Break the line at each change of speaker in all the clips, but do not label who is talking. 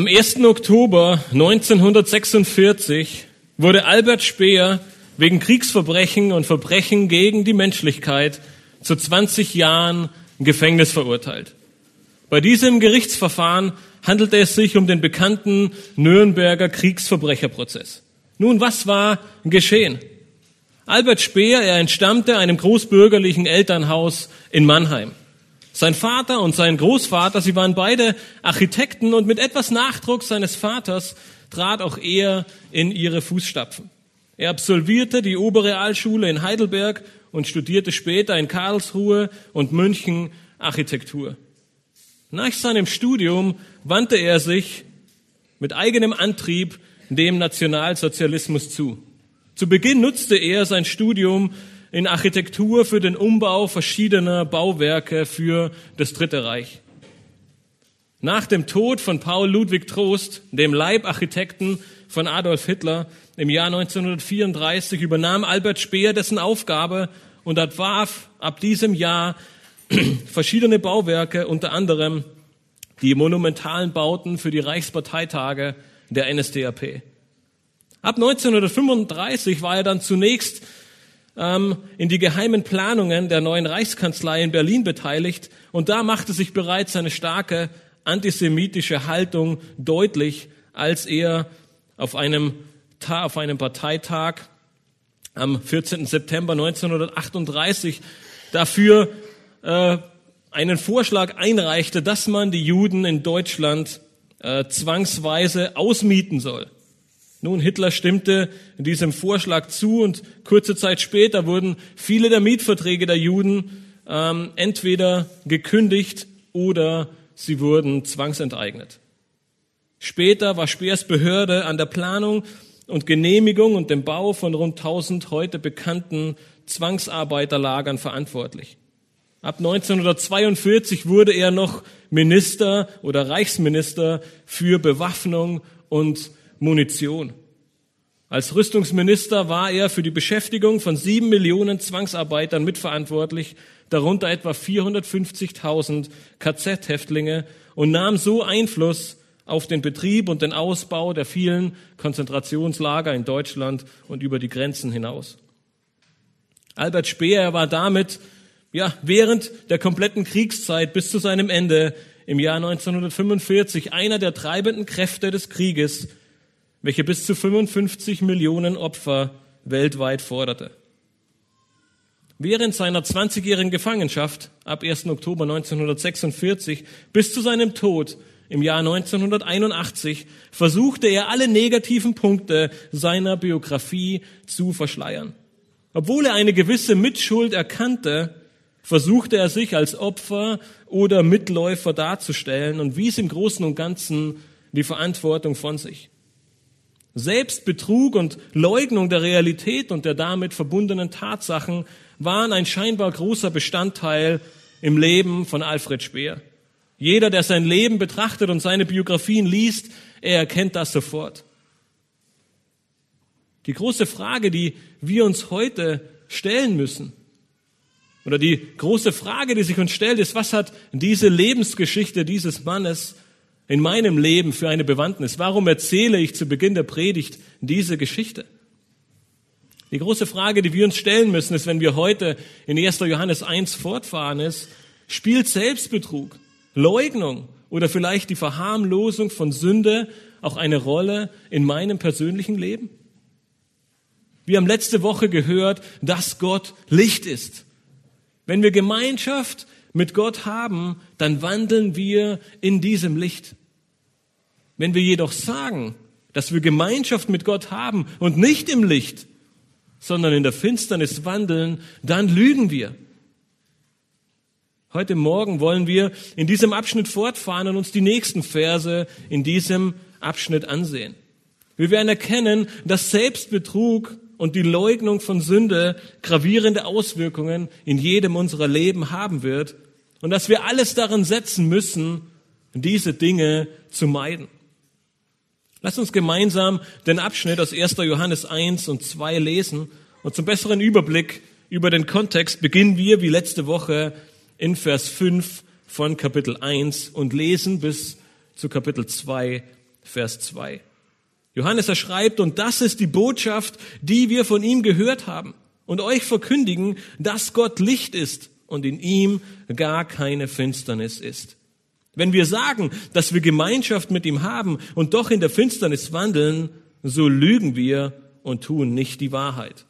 Am 1. Oktober 1946 wurde Albert Speer wegen Kriegsverbrechen und Verbrechen gegen die Menschlichkeit zu 20 Jahren Gefängnis verurteilt. Bei diesem Gerichtsverfahren handelte es sich um den bekannten Nürnberger Kriegsverbrecherprozess. Nun, was war geschehen? Albert Speer, er entstammte einem großbürgerlichen Elternhaus in Mannheim. Sein Vater und sein Großvater, sie waren beide Architekten und mit etwas Nachdruck seines Vaters trat auch er in ihre Fußstapfen. Er absolvierte die Oberrealschule in Heidelberg und studierte später in Karlsruhe und München Architektur. Nach seinem Studium wandte er sich mit eigenem Antrieb dem Nationalsozialismus zu. Zu Beginn nutzte er sein Studium in Architektur für den Umbau verschiedener Bauwerke für das Dritte Reich. Nach dem Tod von Paul Ludwig Trost, dem Leibarchitekten von Adolf Hitler, im Jahr 1934 übernahm Albert Speer dessen Aufgabe und entwarf ab diesem Jahr verschiedene Bauwerke, unter anderem die monumentalen Bauten für die Reichsparteitage der NSDAP. Ab 1935 war er dann zunächst ähm, in die geheimen Planungen der neuen Reichskanzlei in Berlin beteiligt und da machte sich bereits eine starke antisemitische Haltung deutlich, als er auf einem, auf einem Parteitag am 14. September 1938 dafür äh, einen Vorschlag einreichte, dass man die Juden in Deutschland äh, zwangsweise ausmieten soll. Nun, Hitler stimmte diesem Vorschlag zu und kurze Zeit später wurden viele der Mietverträge der Juden ähm, entweder gekündigt oder sie wurden zwangsenteignet. Später war Speers Behörde an der Planung und Genehmigung und dem Bau von rund 1000 heute bekannten Zwangsarbeiterlagern verantwortlich. Ab 1942 wurde er noch Minister oder Reichsminister für Bewaffnung und Munition. Als Rüstungsminister war er für die Beschäftigung von sieben Millionen Zwangsarbeitern mitverantwortlich, darunter etwa 450.000 KZ-Häftlinge und nahm so Einfluss auf den Betrieb und den Ausbau der vielen Konzentrationslager in Deutschland und über die Grenzen hinaus. Albert Speer war damit, ja, während der kompletten Kriegszeit bis zu seinem Ende im Jahr 1945 einer der treibenden Kräfte des Krieges welche bis zu 55 Millionen Opfer weltweit forderte. Während seiner 20-jährigen Gefangenschaft ab 1. Oktober 1946 bis zu seinem Tod im Jahr 1981 versuchte er alle negativen Punkte seiner Biografie zu verschleiern. Obwohl er eine gewisse Mitschuld erkannte, versuchte er sich als Opfer oder Mitläufer darzustellen und wies im Großen und Ganzen die Verantwortung von sich. Selbstbetrug und Leugnung der Realität und der damit verbundenen Tatsachen waren ein scheinbar großer Bestandteil im Leben von Alfred Speer. Jeder, der sein Leben betrachtet und seine Biografien liest, er erkennt das sofort. Die große Frage, die wir uns heute stellen müssen, oder die große Frage, die sich uns stellt, ist, was hat diese Lebensgeschichte dieses Mannes in meinem Leben für eine Bewandtnis? Warum erzähle ich zu Beginn der Predigt diese Geschichte? Die große Frage, die wir uns stellen müssen, ist, wenn wir heute in 1. Johannes 1 fortfahren, ist, spielt Selbstbetrug, Leugnung oder vielleicht die Verharmlosung von Sünde auch eine Rolle in meinem persönlichen Leben? Wir haben letzte Woche gehört, dass Gott Licht ist. Wenn wir Gemeinschaft mit Gott haben, dann wandeln wir in diesem Licht. Wenn wir jedoch sagen, dass wir Gemeinschaft mit Gott haben und nicht im Licht, sondern in der Finsternis wandeln, dann lügen wir. Heute Morgen wollen wir in diesem Abschnitt fortfahren und uns die nächsten Verse in diesem Abschnitt ansehen. Wir werden erkennen, dass Selbstbetrug und die Leugnung von Sünde gravierende Auswirkungen in jedem unserer Leben haben wird und dass wir alles daran setzen müssen, diese Dinge zu meiden. Lass uns gemeinsam den Abschnitt aus 1. Johannes 1 und 2 lesen und zum besseren Überblick über den Kontext beginnen wir wie letzte Woche in Vers 5 von Kapitel 1 und lesen bis zu Kapitel 2, Vers 2. Johannes er schreibt, und das ist die Botschaft, die wir von ihm gehört haben und euch verkündigen, dass Gott Licht ist und in ihm gar keine Finsternis ist. Wenn wir sagen, dass wir Gemeinschaft mit ihm haben und doch in der Finsternis wandeln, so lügen wir und tun nicht die Wahrheit.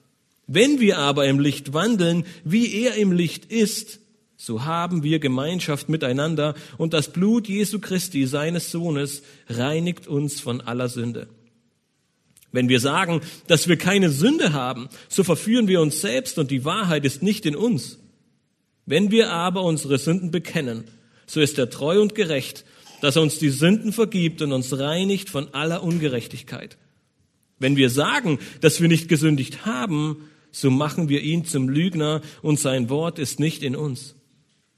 Wenn wir aber im Licht wandeln, wie er im Licht ist, so haben wir Gemeinschaft miteinander und das Blut Jesu Christi, seines Sohnes, reinigt uns von aller Sünde. Wenn wir sagen, dass wir keine Sünde haben, so verführen wir uns selbst und die Wahrheit ist nicht in uns. Wenn wir aber unsere Sünden bekennen, so ist er treu und gerecht, dass er uns die Sünden vergibt und uns reinigt von aller Ungerechtigkeit. Wenn wir sagen, dass wir nicht gesündigt haben, so machen wir ihn zum Lügner und sein Wort ist nicht in uns.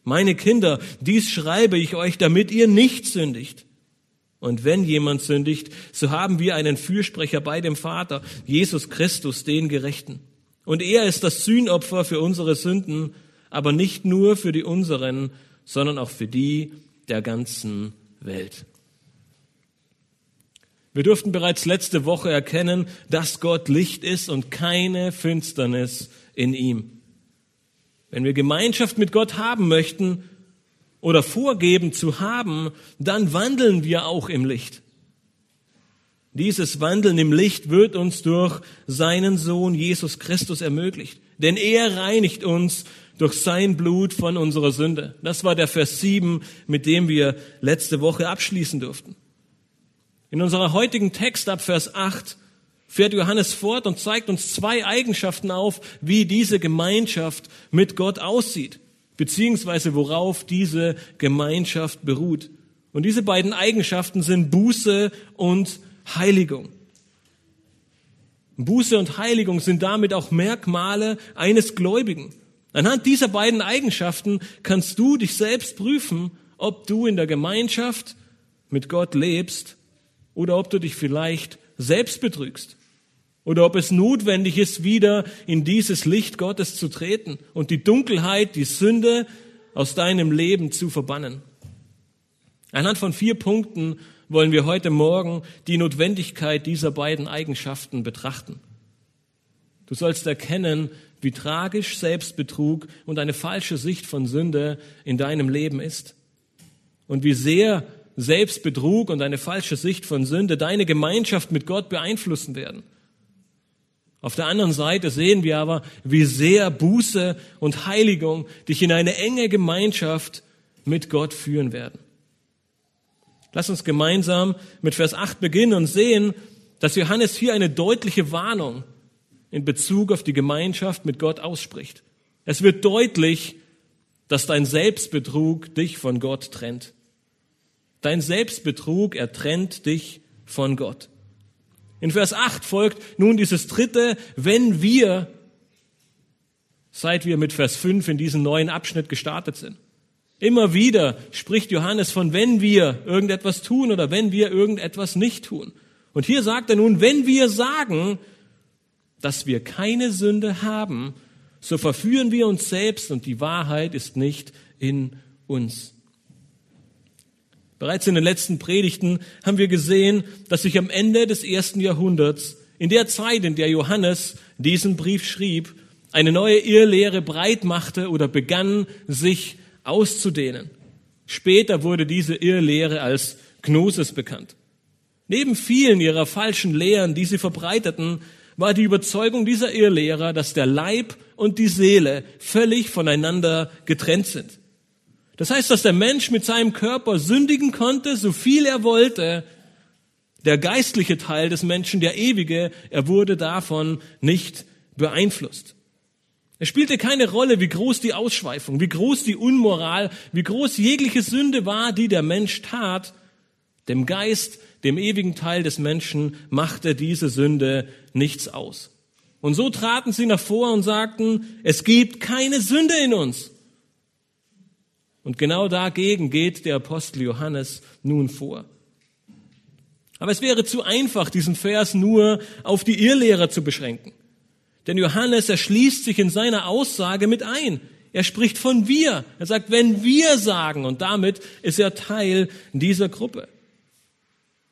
Meine Kinder, dies schreibe ich euch, damit ihr nicht sündigt. Und wenn jemand sündigt, so haben wir einen Fürsprecher bei dem Vater, Jesus Christus, den Gerechten. Und er ist das Sühnopfer für unsere Sünden, aber nicht nur für die unseren, sondern auch für die der ganzen Welt. Wir durften bereits letzte Woche erkennen, dass Gott Licht ist und keine Finsternis in ihm. Wenn wir Gemeinschaft mit Gott haben möchten oder vorgeben zu haben, dann wandeln wir auch im Licht. Dieses Wandeln im Licht wird uns durch seinen Sohn Jesus Christus ermöglicht. Denn er reinigt uns durch sein Blut von unserer Sünde. Das war der Vers 7, mit dem wir letzte Woche abschließen durften. In unserer heutigen Text ab Vers 8 fährt Johannes fort und zeigt uns zwei Eigenschaften auf, wie diese Gemeinschaft mit Gott aussieht, beziehungsweise worauf diese Gemeinschaft beruht. Und diese beiden Eigenschaften sind Buße und Heiligung. Buße und Heiligung sind damit auch Merkmale eines Gläubigen. Anhand dieser beiden Eigenschaften kannst du dich selbst prüfen, ob du in der Gemeinschaft mit Gott lebst oder ob du dich vielleicht selbst betrügst oder ob es notwendig ist, wieder in dieses Licht Gottes zu treten und die Dunkelheit, die Sünde aus deinem Leben zu verbannen. Anhand von vier Punkten wollen wir heute Morgen die Notwendigkeit dieser beiden Eigenschaften betrachten. Du sollst erkennen, wie tragisch Selbstbetrug und eine falsche Sicht von Sünde in deinem Leben ist. Und wie sehr Selbstbetrug und eine falsche Sicht von Sünde deine Gemeinschaft mit Gott beeinflussen werden. Auf der anderen Seite sehen wir aber, wie sehr Buße und Heiligung dich in eine enge Gemeinschaft mit Gott führen werden. Lass uns gemeinsam mit Vers 8 beginnen und sehen, dass Johannes hier eine deutliche Warnung in Bezug auf die Gemeinschaft mit Gott ausspricht. Es wird deutlich, dass dein Selbstbetrug dich von Gott trennt. Dein Selbstbetrug, er trennt dich von Gott. In Vers 8 folgt nun dieses dritte, wenn wir, seit wir mit Vers 5 in diesen neuen Abschnitt gestartet sind. Immer wieder spricht Johannes von, wenn wir irgendetwas tun oder wenn wir irgendetwas nicht tun. Und hier sagt er nun, wenn wir sagen, dass wir keine Sünde haben, so verführen wir uns selbst und die Wahrheit ist nicht in uns. Bereits in den letzten Predigten haben wir gesehen, dass sich am Ende des ersten Jahrhunderts, in der Zeit, in der Johannes diesen Brief schrieb, eine neue Irrlehre breit machte oder begann, sich auszudehnen. Später wurde diese Irrlehre als Gnosis bekannt. Neben vielen ihrer falschen Lehren, die sie verbreiteten, war die Überzeugung dieser Irrlehrer, dass der Leib und die Seele völlig voneinander getrennt sind. Das heißt, dass der Mensch mit seinem Körper sündigen konnte, so viel er wollte. Der geistliche Teil des Menschen, der ewige, er wurde davon nicht beeinflusst. Es spielte keine Rolle, wie groß die Ausschweifung, wie groß die Unmoral, wie groß jegliche Sünde war, die der Mensch tat. Dem Geist, dem ewigen Teil des Menschen, machte diese Sünde nichts aus. Und so traten sie nach vor und sagten, es gibt keine Sünde in uns. Und genau dagegen geht der Apostel Johannes nun vor. Aber es wäre zu einfach, diesen Vers nur auf die Irrlehrer zu beschränken. Denn Johannes erschließt sich in seiner Aussage mit ein. Er spricht von wir. Er sagt, wenn wir sagen, und damit ist er Teil dieser Gruppe.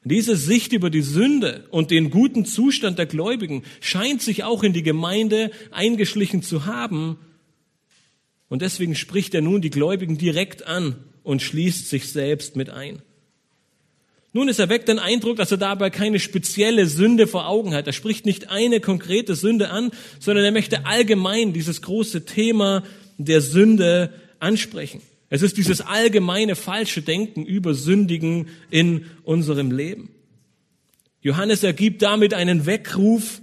Diese Sicht über die Sünde und den guten Zustand der Gläubigen scheint sich auch in die Gemeinde eingeschlichen zu haben. Und deswegen spricht er nun die Gläubigen direkt an und schließt sich selbst mit ein. Nun, es erweckt den Eindruck, dass er dabei keine spezielle Sünde vor Augen hat. Er spricht nicht eine konkrete Sünde an, sondern er möchte allgemein dieses große Thema der Sünde ansprechen. Es ist dieses allgemeine falsche Denken über Sündigen in unserem Leben. Johannes ergibt damit einen Weckruf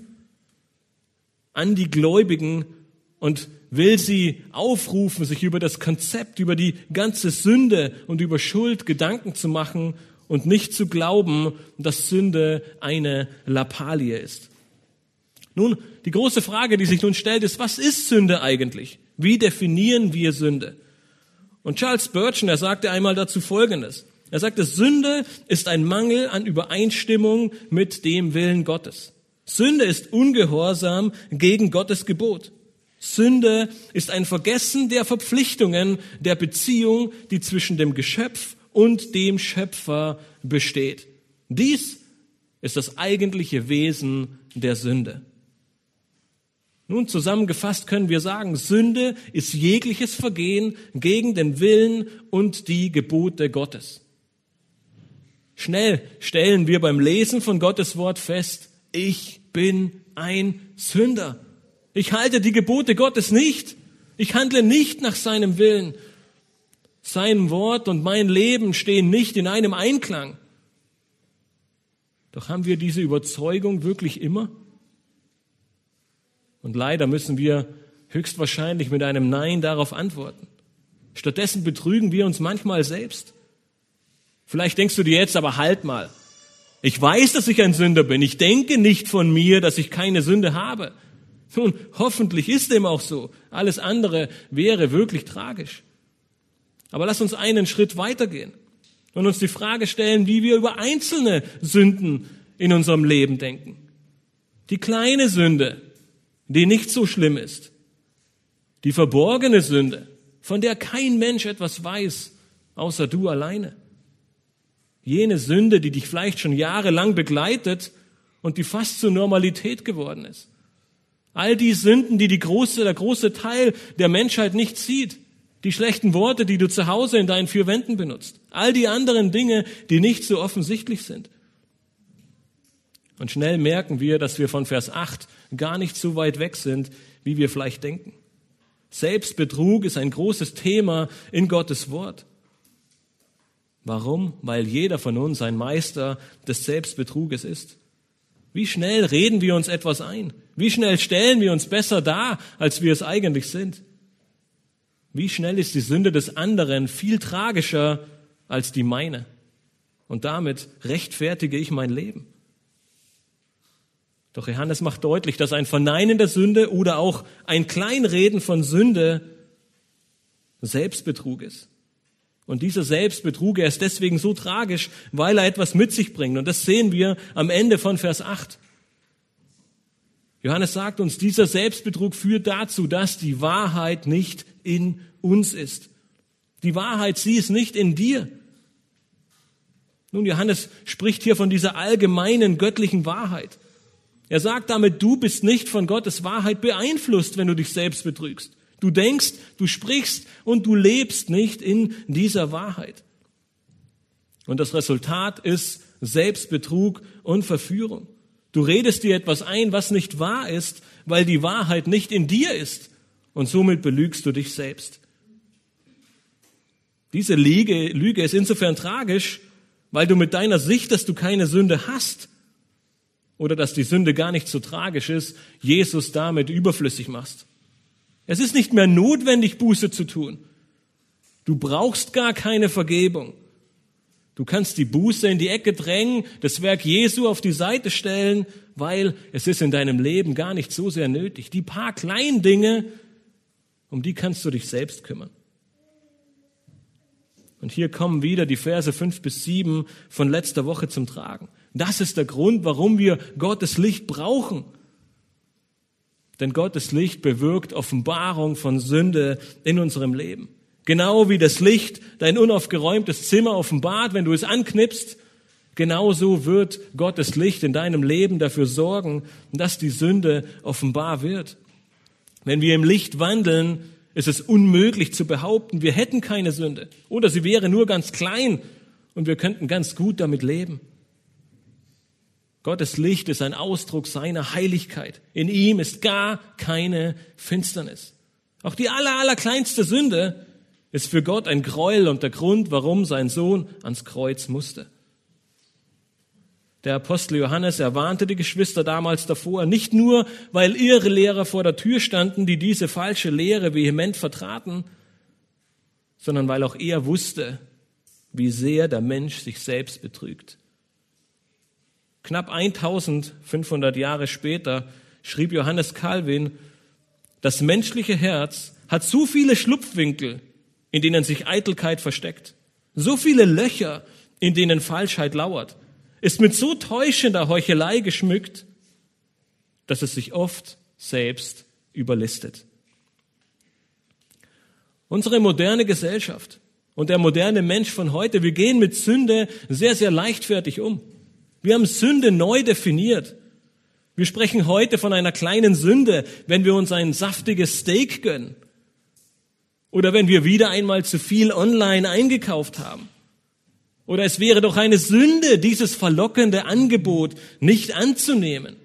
an die Gläubigen und will sie aufrufen, sich über das Konzept, über die ganze Sünde und über Schuld Gedanken zu machen und nicht zu glauben, dass Sünde eine Lappalie ist. Nun, die große Frage, die sich nun stellt, ist, was ist Sünde eigentlich? Wie definieren wir Sünde? Und Charles Spurgeon, er sagte einmal dazu Folgendes. Er sagte, Sünde ist ein Mangel an Übereinstimmung mit dem Willen Gottes. Sünde ist Ungehorsam gegen Gottes Gebot. Sünde ist ein Vergessen der Verpflichtungen der Beziehung, die zwischen dem Geschöpf und dem Schöpfer besteht. Dies ist das eigentliche Wesen der Sünde. Nun zusammengefasst können wir sagen, Sünde ist jegliches Vergehen gegen den Willen und die Gebote Gottes. Schnell stellen wir beim Lesen von Gottes Wort fest, ich bin ein Sünder. Ich halte die Gebote Gottes nicht. Ich handle nicht nach seinem Willen. Sein Wort und mein Leben stehen nicht in einem Einklang. Doch haben wir diese Überzeugung wirklich immer? Und leider müssen wir höchstwahrscheinlich mit einem Nein darauf antworten. Stattdessen betrügen wir uns manchmal selbst. Vielleicht denkst du dir jetzt aber halt mal. Ich weiß, dass ich ein Sünder bin. Ich denke nicht von mir, dass ich keine Sünde habe. Nun, hoffentlich ist dem auch so. Alles andere wäre wirklich tragisch. Aber lass uns einen Schritt weitergehen und uns die Frage stellen, wie wir über einzelne Sünden in unserem Leben denken. Die kleine Sünde, die nicht so schlimm ist. Die verborgene Sünde, von der kein Mensch etwas weiß, außer du alleine. Jene Sünde, die dich vielleicht schon jahrelang begleitet und die fast zur Normalität geworden ist. All die Sünden, die die große, der große Teil der Menschheit nicht sieht. Die schlechten Worte, die du zu Hause in deinen vier Wänden benutzt. All die anderen Dinge, die nicht so offensichtlich sind. Und schnell merken wir, dass wir von Vers 8 gar nicht so weit weg sind, wie wir vielleicht denken. Selbstbetrug ist ein großes Thema in Gottes Wort. Warum? Weil jeder von uns ein Meister des Selbstbetruges ist. Wie schnell reden wir uns etwas ein? Wie schnell stellen wir uns besser dar, als wir es eigentlich sind? Wie schnell ist die Sünde des anderen viel tragischer als die meine? Und damit rechtfertige ich mein Leben. Doch Johannes macht deutlich, dass ein Verneinen der Sünde oder auch ein Kleinreden von Sünde Selbstbetrug ist. Und dieser Selbstbetrug, er ist deswegen so tragisch, weil er etwas mit sich bringt. Und das sehen wir am Ende von Vers 8. Johannes sagt uns, dieser Selbstbetrug führt dazu, dass die Wahrheit nicht in uns ist. Die Wahrheit, sie ist nicht in dir. Nun, Johannes spricht hier von dieser allgemeinen göttlichen Wahrheit. Er sagt damit, du bist nicht von Gottes Wahrheit beeinflusst, wenn du dich selbst betrügst. Du denkst, du sprichst und du lebst nicht in dieser Wahrheit. Und das Resultat ist Selbstbetrug und Verführung. Du redest dir etwas ein, was nicht wahr ist, weil die Wahrheit nicht in dir ist. Und somit belügst du dich selbst. Diese Lüge, Lüge ist insofern tragisch, weil du mit deiner Sicht, dass du keine Sünde hast, oder dass die Sünde gar nicht so tragisch ist, Jesus damit überflüssig machst. Es ist nicht mehr notwendig, Buße zu tun. Du brauchst gar keine Vergebung. Du kannst die Buße in die Ecke drängen, das Werk Jesu auf die Seite stellen, weil es ist in deinem Leben gar nicht so sehr nötig. Die paar kleinen Dinge, um die kannst du dich selbst kümmern. Und hier kommen wieder die Verse fünf bis sieben von letzter Woche zum Tragen. Das ist der Grund, warum wir Gottes Licht brauchen. Denn Gottes Licht bewirkt Offenbarung von Sünde in unserem Leben. Genau wie das Licht dein unaufgeräumtes Zimmer offenbart, wenn du es anknipst, genauso wird Gottes Licht in deinem Leben dafür sorgen, dass die Sünde offenbar wird. Wenn wir im Licht wandeln, ist es unmöglich zu behaupten, wir hätten keine Sünde oder sie wäre nur ganz klein und wir könnten ganz gut damit leben. Gottes Licht ist ein Ausdruck seiner Heiligkeit. In ihm ist gar keine Finsternis. Auch die aller, aller kleinste Sünde ist für Gott ein Gräuel und der Grund, warum sein Sohn ans Kreuz musste. Der Apostel Johannes erwarnte die Geschwister damals davor, nicht nur, weil ihre Lehrer vor der Tür standen, die diese falsche Lehre vehement vertraten, sondern weil auch er wusste, wie sehr der Mensch sich selbst betrügt. Knapp 1500 Jahre später schrieb Johannes Calvin, das menschliche Herz hat so viele Schlupfwinkel, in denen sich Eitelkeit versteckt, so viele Löcher, in denen Falschheit lauert, ist mit so täuschender Heuchelei geschmückt, dass es sich oft selbst überlistet. Unsere moderne Gesellschaft und der moderne Mensch von heute, wir gehen mit Sünde sehr, sehr leichtfertig um. Wir haben Sünde neu definiert. Wir sprechen heute von einer kleinen Sünde, wenn wir uns ein saftiges Steak gönnen oder wenn wir wieder einmal zu viel online eingekauft haben. Oder es wäre doch eine Sünde, dieses verlockende Angebot nicht anzunehmen.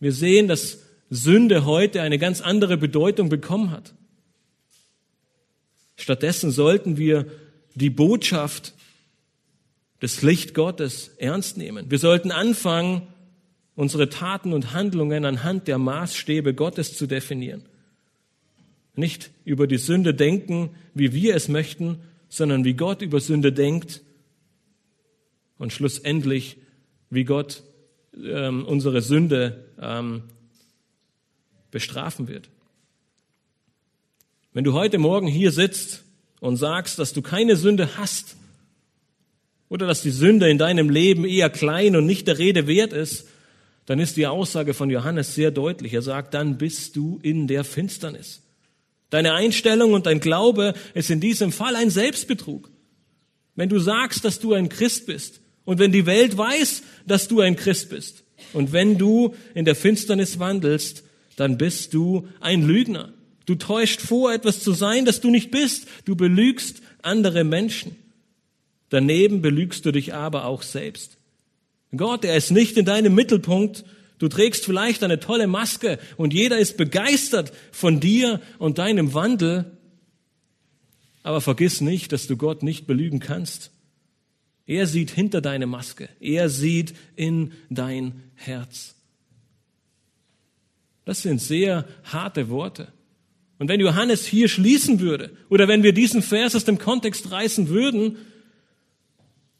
Wir sehen, dass Sünde heute eine ganz andere Bedeutung bekommen hat. Stattdessen sollten wir die Botschaft des Licht Gottes ernst nehmen. Wir sollten anfangen, unsere Taten und Handlungen anhand der Maßstäbe Gottes zu definieren. Nicht über die Sünde denken, wie wir es möchten, sondern wie Gott über Sünde denkt und schlussendlich, wie Gott ähm, unsere Sünde ähm, bestrafen wird. Wenn du heute Morgen hier sitzt und sagst, dass du keine Sünde hast oder dass die Sünde in deinem Leben eher klein und nicht der Rede wert ist, dann ist die Aussage von Johannes sehr deutlich. Er sagt, dann bist du in der Finsternis. Deine Einstellung und dein Glaube ist in diesem Fall ein Selbstbetrug. Wenn du sagst, dass du ein Christ bist und wenn die Welt weiß, dass du ein Christ bist und wenn du in der Finsternis wandelst, dann bist du ein Lügner. Du täuscht vor, etwas zu sein, das du nicht bist. Du belügst andere Menschen. Daneben belügst du dich aber auch selbst. Gott, er ist nicht in deinem Mittelpunkt, Du trägst vielleicht eine tolle Maske und jeder ist begeistert von dir und deinem Wandel. Aber vergiss nicht, dass du Gott nicht belügen kannst. Er sieht hinter deine Maske. Er sieht in dein Herz. Das sind sehr harte Worte. Und wenn Johannes hier schließen würde oder wenn wir diesen Vers aus dem Kontext reißen würden,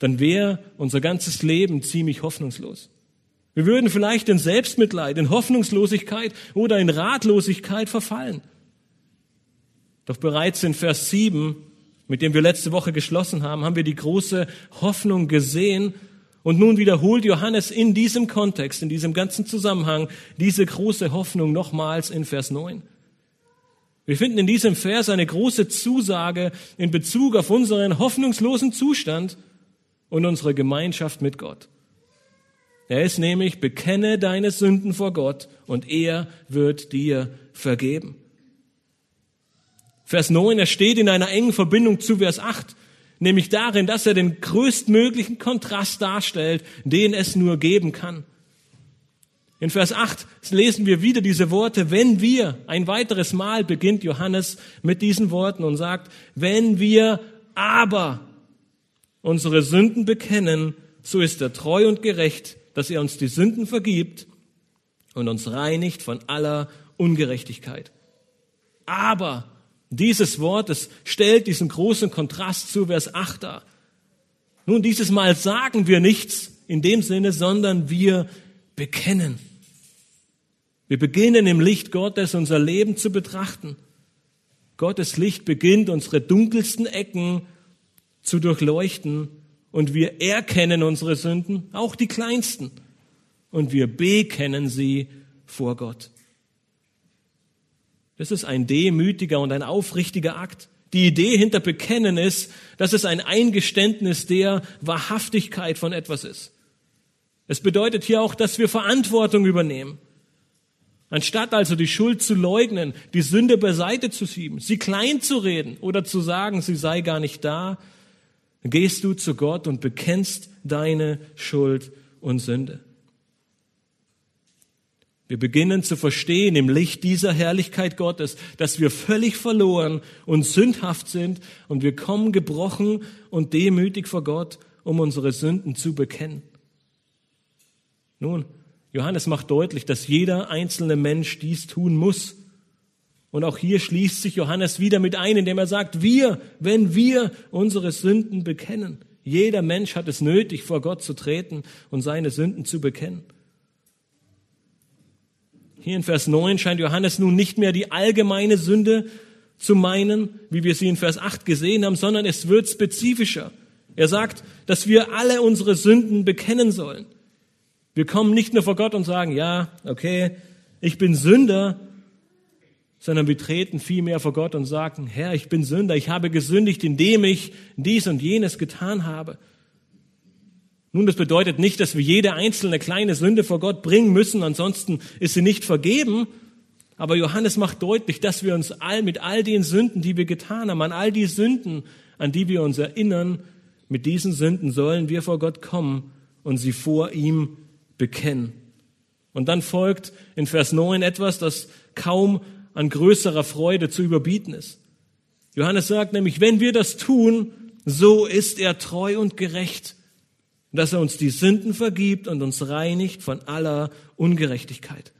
dann wäre unser ganzes Leben ziemlich hoffnungslos. Wir würden vielleicht in Selbstmitleid, in Hoffnungslosigkeit oder in Ratlosigkeit verfallen. Doch bereits in Vers 7, mit dem wir letzte Woche geschlossen haben, haben wir die große Hoffnung gesehen. Und nun wiederholt Johannes in diesem Kontext, in diesem ganzen Zusammenhang, diese große Hoffnung nochmals in Vers 9. Wir finden in diesem Vers eine große Zusage in Bezug auf unseren hoffnungslosen Zustand und unsere Gemeinschaft mit Gott. Er ist nämlich, bekenne deine Sünden vor Gott und er wird dir vergeben. Vers 9, er steht in einer engen Verbindung zu Vers 8, nämlich darin, dass er den größtmöglichen Kontrast darstellt, den es nur geben kann. In Vers 8 lesen wir wieder diese Worte, wenn wir, ein weiteres Mal beginnt Johannes mit diesen Worten und sagt, wenn wir aber unsere Sünden bekennen, so ist er treu und gerecht, dass er uns die Sünden vergibt und uns reinigt von aller Ungerechtigkeit. Aber dieses Wort, es stellt diesen großen Kontrast zu Vers 8 dar. Nun, dieses Mal sagen wir nichts in dem Sinne, sondern wir bekennen. Wir beginnen im Licht Gottes unser Leben zu betrachten. Gottes Licht beginnt unsere dunkelsten Ecken zu durchleuchten und wir erkennen unsere Sünden, auch die kleinsten, und wir bekennen sie vor Gott. Das ist ein demütiger und ein aufrichtiger Akt. Die Idee hinter Bekennen ist, dass es ein Eingeständnis der Wahrhaftigkeit von etwas ist. Es bedeutet hier auch, dass wir Verantwortung übernehmen. Anstatt also die Schuld zu leugnen, die Sünde beiseite zu schieben, sie klein zu reden oder zu sagen, sie sei gar nicht da, gehst du zu Gott und bekennst deine Schuld und Sünde. Wir beginnen zu verstehen im Licht dieser Herrlichkeit Gottes, dass wir völlig verloren und sündhaft sind und wir kommen gebrochen und demütig vor Gott, um unsere Sünden zu bekennen. Nun, Johannes macht deutlich, dass jeder einzelne Mensch dies tun muss. Und auch hier schließt sich Johannes wieder mit ein, indem er sagt, wir, wenn wir unsere Sünden bekennen. Jeder Mensch hat es nötig, vor Gott zu treten und seine Sünden zu bekennen. Hier in Vers 9 scheint Johannes nun nicht mehr die allgemeine Sünde zu meinen, wie wir sie in Vers 8 gesehen haben, sondern es wird spezifischer. Er sagt, dass wir alle unsere Sünden bekennen sollen. Wir kommen nicht nur vor Gott und sagen, ja, okay, ich bin Sünder, sondern wir treten vielmehr vor Gott und sagen, Herr, ich bin Sünder, ich habe gesündigt, indem ich dies und jenes getan habe. Nun, das bedeutet nicht, dass wir jede einzelne kleine Sünde vor Gott bringen müssen, ansonsten ist sie nicht vergeben. Aber Johannes macht deutlich, dass wir uns all, mit all den Sünden, die wir getan haben, an all die Sünden, an die wir uns erinnern, mit diesen Sünden sollen wir vor Gott kommen und sie vor ihm bekennen. Und dann folgt in Vers 9 etwas, das kaum an größerer Freude zu überbieten ist. Johannes sagt nämlich, wenn wir das tun, so ist er treu und gerecht dass er uns die Sünden vergibt und uns reinigt von aller Ungerechtigkeit.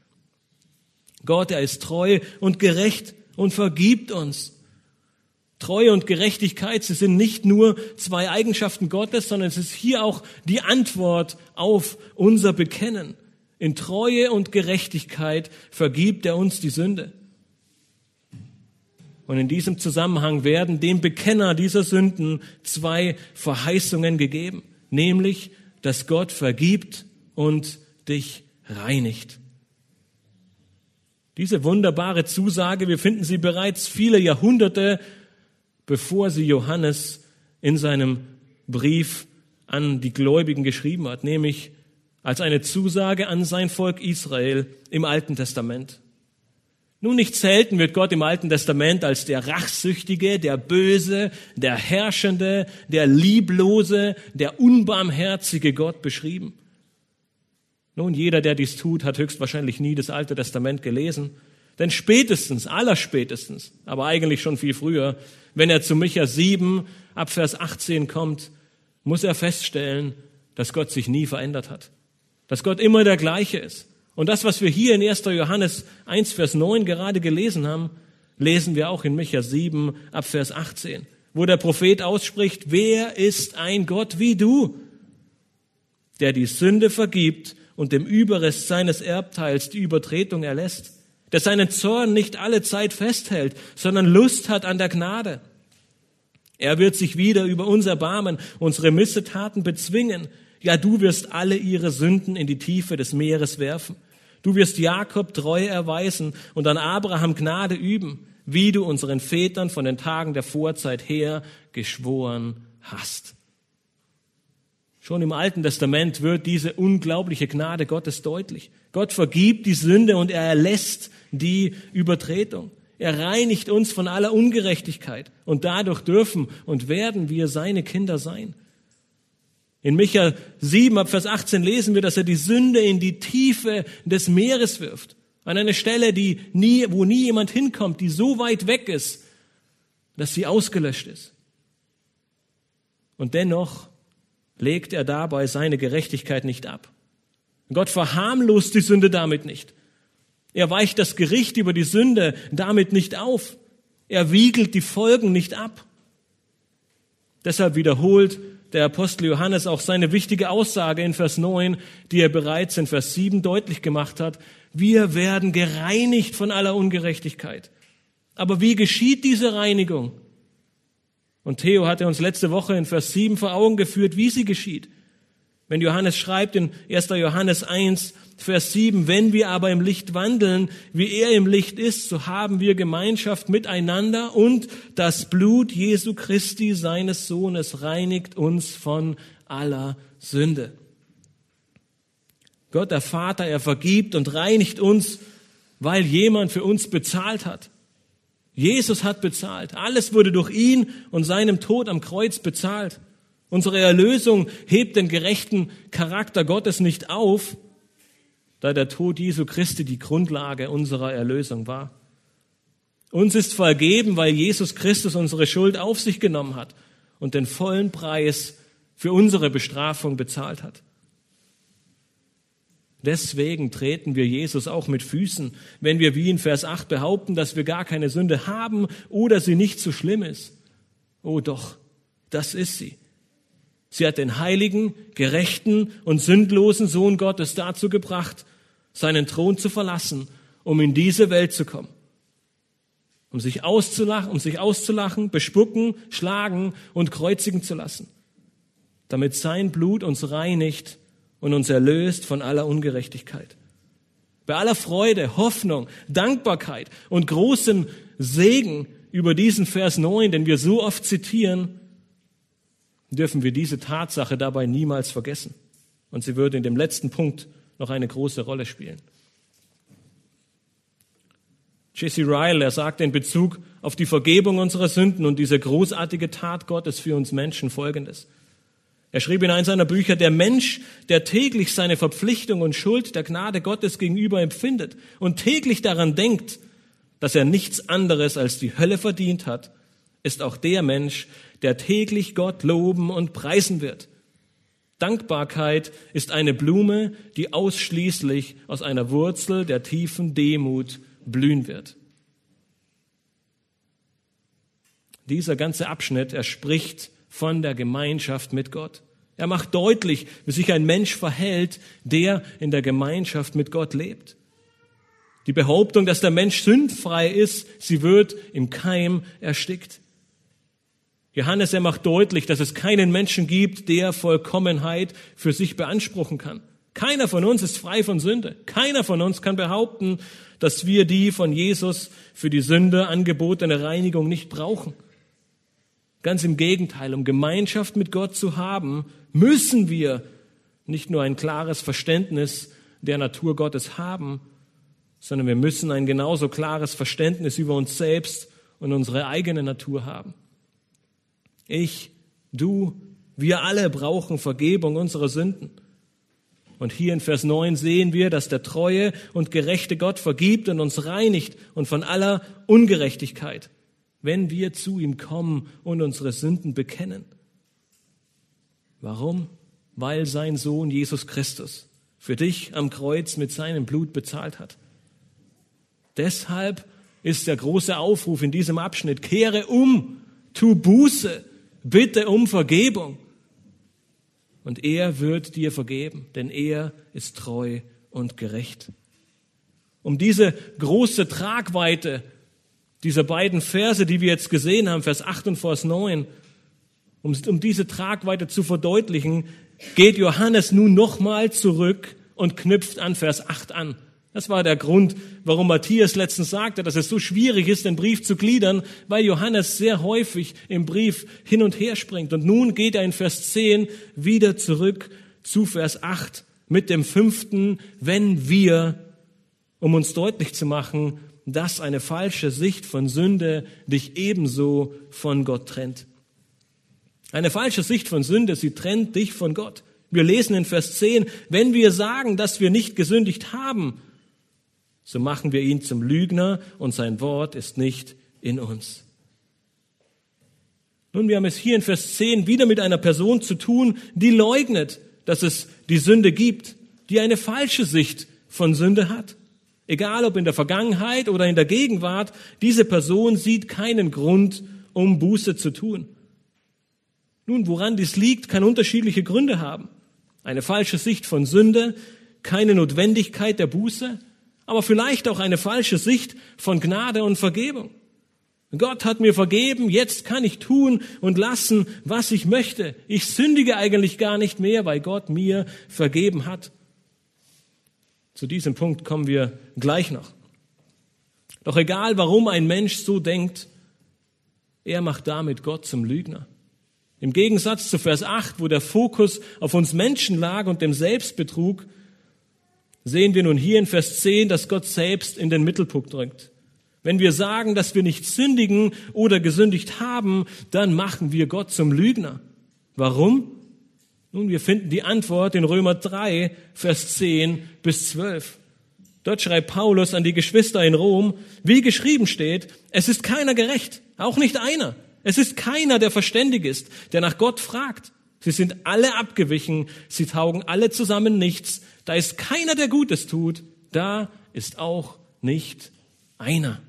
Gott, er ist treu und gerecht und vergibt uns. Treue und Gerechtigkeit, sie sind nicht nur zwei Eigenschaften Gottes, sondern es ist hier auch die Antwort auf unser Bekennen. In Treue und Gerechtigkeit vergibt er uns die Sünde. Und in diesem Zusammenhang werden dem Bekenner dieser Sünden zwei Verheißungen gegeben nämlich, dass Gott vergibt und dich reinigt. Diese wunderbare Zusage, wir finden sie bereits viele Jahrhunderte, bevor sie Johannes in seinem Brief an die Gläubigen geschrieben hat, nämlich als eine Zusage an sein Volk Israel im Alten Testament. Nun, nicht selten wird Gott im Alten Testament als der Rachsüchtige, der Böse, der Herrschende, der Lieblose, der Unbarmherzige Gott beschrieben. Nun, jeder, der dies tut, hat höchstwahrscheinlich nie das Alte Testament gelesen. Denn spätestens, allerspätestens, aber eigentlich schon viel früher, wenn er zu Micha 7 ab Vers 18 kommt, muss er feststellen, dass Gott sich nie verändert hat. Dass Gott immer der gleiche ist. Und das, was wir hier in 1. Johannes 1, Vers 9 gerade gelesen haben, lesen wir auch in Micha 7 ab Vers 18, wo der Prophet ausspricht, wer ist ein Gott wie du, der die Sünde vergibt und dem Überrest seines Erbteils die Übertretung erlässt, der seinen Zorn nicht alle Zeit festhält, sondern Lust hat an der Gnade. Er wird sich wieder über uns erbarmen, unsere Missetaten bezwingen ja, du wirst alle ihre Sünden in die Tiefe des Meeres werfen. Du wirst Jakob Treue erweisen und an Abraham Gnade üben, wie du unseren Vätern von den Tagen der Vorzeit her geschworen hast. Schon im Alten Testament wird diese unglaubliche Gnade Gottes deutlich. Gott vergibt die Sünde und er erlässt die Übertretung. Er reinigt uns von aller Ungerechtigkeit und dadurch dürfen und werden wir seine Kinder sein. In Micha 7 ab Vers 18 lesen wir, dass er die Sünde in die Tiefe des Meeres wirft. An eine Stelle, die nie, wo nie jemand hinkommt, die so weit weg ist, dass sie ausgelöscht ist. Und dennoch legt er dabei seine Gerechtigkeit nicht ab. Gott verharmlost die Sünde damit nicht. Er weicht das Gericht über die Sünde damit nicht auf. Er wiegelt die Folgen nicht ab. Deshalb wiederholt der Apostel Johannes auch seine wichtige Aussage in Vers 9, die er bereits in Vers 7 deutlich gemacht hat. Wir werden gereinigt von aller Ungerechtigkeit. Aber wie geschieht diese Reinigung? Und Theo hatte uns letzte Woche in Vers 7 vor Augen geführt, wie sie geschieht. Wenn Johannes schreibt in 1. Johannes 1, Vers 7, wenn wir aber im Licht wandeln, wie er im Licht ist, so haben wir Gemeinschaft miteinander und das Blut Jesu Christi, seines Sohnes, reinigt uns von aller Sünde. Gott, der Vater, er vergibt und reinigt uns, weil jemand für uns bezahlt hat. Jesus hat bezahlt. Alles wurde durch ihn und seinem Tod am Kreuz bezahlt. Unsere Erlösung hebt den gerechten Charakter Gottes nicht auf, da der Tod Jesu Christi die Grundlage unserer Erlösung war. Uns ist vergeben, weil Jesus Christus unsere Schuld auf sich genommen hat und den vollen Preis für unsere Bestrafung bezahlt hat. Deswegen treten wir Jesus auch mit Füßen, wenn wir wie in Vers 8 behaupten, dass wir gar keine Sünde haben oder sie nicht so schlimm ist. Oh doch, das ist sie. Sie hat den heiligen, gerechten und sündlosen Sohn Gottes dazu gebracht, seinen Thron zu verlassen, um in diese Welt zu kommen. Um sich auszulachen, um sich auszulachen, bespucken, schlagen und kreuzigen zu lassen. Damit sein Blut uns reinigt und uns erlöst von aller Ungerechtigkeit. Bei aller Freude, Hoffnung, Dankbarkeit und großem Segen über diesen Vers 9, den wir so oft zitieren, dürfen wir diese Tatsache dabei niemals vergessen. Und sie würde in dem letzten Punkt noch eine große Rolle spielen. Jesse Ryle, er sagt in Bezug auf die Vergebung unserer Sünden und diese großartige Tat Gottes für uns Menschen Folgendes. Er schrieb in einem seiner Bücher, der Mensch, der täglich seine Verpflichtung und Schuld der Gnade Gottes gegenüber empfindet und täglich daran denkt, dass er nichts anderes als die Hölle verdient hat, ist auch der Mensch, der täglich Gott loben und preisen wird. Dankbarkeit ist eine Blume, die ausschließlich aus einer Wurzel der tiefen Demut blühen wird. Dieser ganze Abschnitt, er spricht von der Gemeinschaft mit Gott. Er macht deutlich, wie sich ein Mensch verhält, der in der Gemeinschaft mit Gott lebt. Die Behauptung, dass der Mensch sündfrei ist, sie wird im Keim erstickt. Johannes, er macht deutlich, dass es keinen Menschen gibt, der Vollkommenheit für sich beanspruchen kann. Keiner von uns ist frei von Sünde. Keiner von uns kann behaupten, dass wir die von Jesus für die Sünde angebotene Reinigung nicht brauchen. Ganz im Gegenteil, um Gemeinschaft mit Gott zu haben, müssen wir nicht nur ein klares Verständnis der Natur Gottes haben, sondern wir müssen ein genauso klares Verständnis über uns selbst und unsere eigene Natur haben. Ich, du, wir alle brauchen Vergebung unserer Sünden. Und hier in Vers 9 sehen wir, dass der treue und gerechte Gott vergibt und uns reinigt und von aller Ungerechtigkeit wenn wir zu ihm kommen und unsere Sünden bekennen. Warum? Weil sein Sohn Jesus Christus für dich am Kreuz mit seinem Blut bezahlt hat. Deshalb ist der große Aufruf in diesem Abschnitt, kehre um, tu Buße, bitte um Vergebung. Und er wird dir vergeben, denn er ist treu und gerecht. Um diese große Tragweite dieser beiden Verse, die wir jetzt gesehen haben, Vers 8 und Vers 9, um, um diese Tragweite zu verdeutlichen, geht Johannes nun nochmal zurück und knüpft an Vers 8 an. Das war der Grund, warum Matthias letztens sagte, dass es so schwierig ist, den Brief zu gliedern, weil Johannes sehr häufig im Brief hin und her springt. Und nun geht er in Vers 10 wieder zurück zu Vers 8 mit dem fünften, wenn wir, um uns deutlich zu machen, dass eine falsche Sicht von Sünde dich ebenso von Gott trennt. Eine falsche Sicht von Sünde, sie trennt dich von Gott. Wir lesen in Vers 10, wenn wir sagen, dass wir nicht gesündigt haben, so machen wir ihn zum Lügner und sein Wort ist nicht in uns. Nun, wir haben es hier in Vers 10 wieder mit einer Person zu tun, die leugnet, dass es die Sünde gibt, die eine falsche Sicht von Sünde hat. Egal ob in der Vergangenheit oder in der Gegenwart, diese Person sieht keinen Grund, um Buße zu tun. Nun, woran dies liegt, kann unterschiedliche Gründe haben. Eine falsche Sicht von Sünde, keine Notwendigkeit der Buße, aber vielleicht auch eine falsche Sicht von Gnade und Vergebung. Gott hat mir vergeben, jetzt kann ich tun und lassen, was ich möchte. Ich sündige eigentlich gar nicht mehr, weil Gott mir vergeben hat. Zu diesem Punkt kommen wir gleich noch. Doch egal, warum ein Mensch so denkt, er macht damit Gott zum Lügner. Im Gegensatz zu Vers 8, wo der Fokus auf uns Menschen lag und dem Selbstbetrug, sehen wir nun hier in Vers 10, dass Gott selbst in den Mittelpunkt drückt. Wenn wir sagen, dass wir nicht sündigen oder gesündigt haben, dann machen wir Gott zum Lügner. Warum? Nun, wir finden die Antwort in Römer 3, Vers 10 bis 12. Dort schreibt Paulus an die Geschwister in Rom, wie geschrieben steht, es ist keiner gerecht, auch nicht einer. Es ist keiner, der verständig ist, der nach Gott fragt. Sie sind alle abgewichen, sie taugen alle zusammen nichts. Da ist keiner, der Gutes tut, da ist auch nicht einer.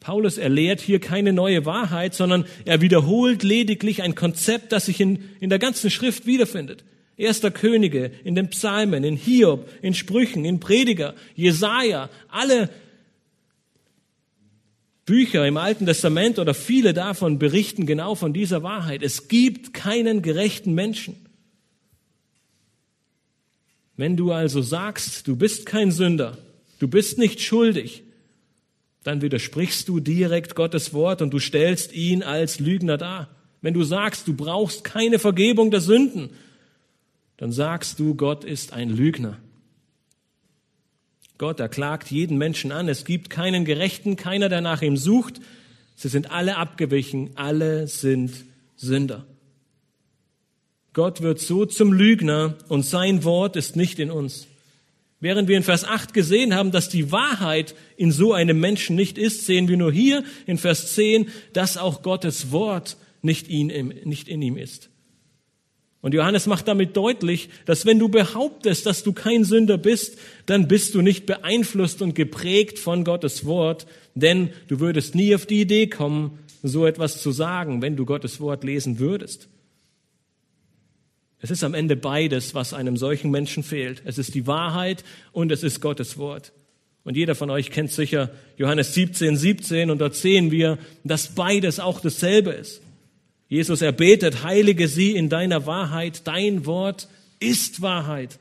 Paulus erlehrt hier keine neue Wahrheit, sondern er wiederholt lediglich ein Konzept, das sich in, in der ganzen Schrift wiederfindet. Erster Könige, in den Psalmen, in Hiob, in Sprüchen, in Prediger, Jesaja, alle Bücher im Alten Testament oder viele davon berichten genau von dieser Wahrheit. Es gibt keinen gerechten Menschen. Wenn du also sagst, du bist kein Sünder, du bist nicht schuldig, dann widersprichst du direkt Gottes Wort und du stellst ihn als Lügner dar. Wenn du sagst, du brauchst keine Vergebung der Sünden, dann sagst du, Gott ist ein Lügner. Gott erklagt jeden Menschen an. Es gibt keinen Gerechten, keiner, der nach ihm sucht. Sie sind alle abgewichen, alle sind Sünder. Gott wird so zum Lügner und sein Wort ist nicht in uns. Während wir in Vers 8 gesehen haben, dass die Wahrheit in so einem Menschen nicht ist, sehen wir nur hier in Vers 10, dass auch Gottes Wort nicht in, nicht in ihm ist. Und Johannes macht damit deutlich, dass wenn du behauptest, dass du kein Sünder bist, dann bist du nicht beeinflusst und geprägt von Gottes Wort, denn du würdest nie auf die Idee kommen, so etwas zu sagen, wenn du Gottes Wort lesen würdest. Es ist am Ende beides, was einem solchen Menschen fehlt. Es ist die Wahrheit und es ist Gottes Wort. Und jeder von euch kennt sicher Johannes 17, 17 und dort sehen wir, dass beides auch dasselbe ist. Jesus erbetet, heilige sie in deiner Wahrheit, dein Wort ist Wahrheit.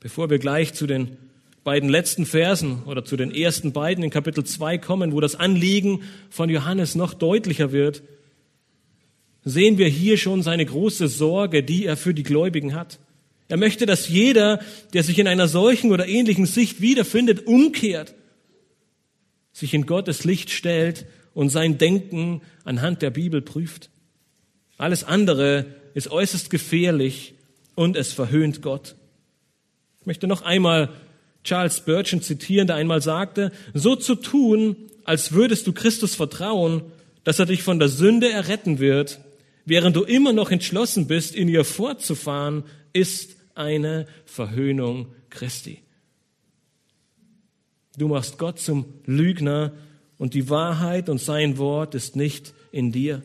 Bevor wir gleich zu den beiden letzten Versen oder zu den ersten beiden in Kapitel 2 kommen, wo das Anliegen von Johannes noch deutlicher wird, sehen wir hier schon seine große Sorge, die er für die Gläubigen hat. Er möchte, dass jeder, der sich in einer solchen oder ähnlichen Sicht wiederfindet, umkehrt, sich in Gottes Licht stellt und sein Denken anhand der Bibel prüft. Alles andere ist äußerst gefährlich und es verhöhnt Gott. Ich möchte noch einmal Charles Spurgeon zitieren, der einmal sagte, so zu tun, als würdest du Christus vertrauen, dass er dich von der Sünde erretten wird, während du immer noch entschlossen bist, in ihr fortzufahren, ist eine Verhöhnung Christi. Du machst Gott zum Lügner und die Wahrheit und sein Wort ist nicht in dir.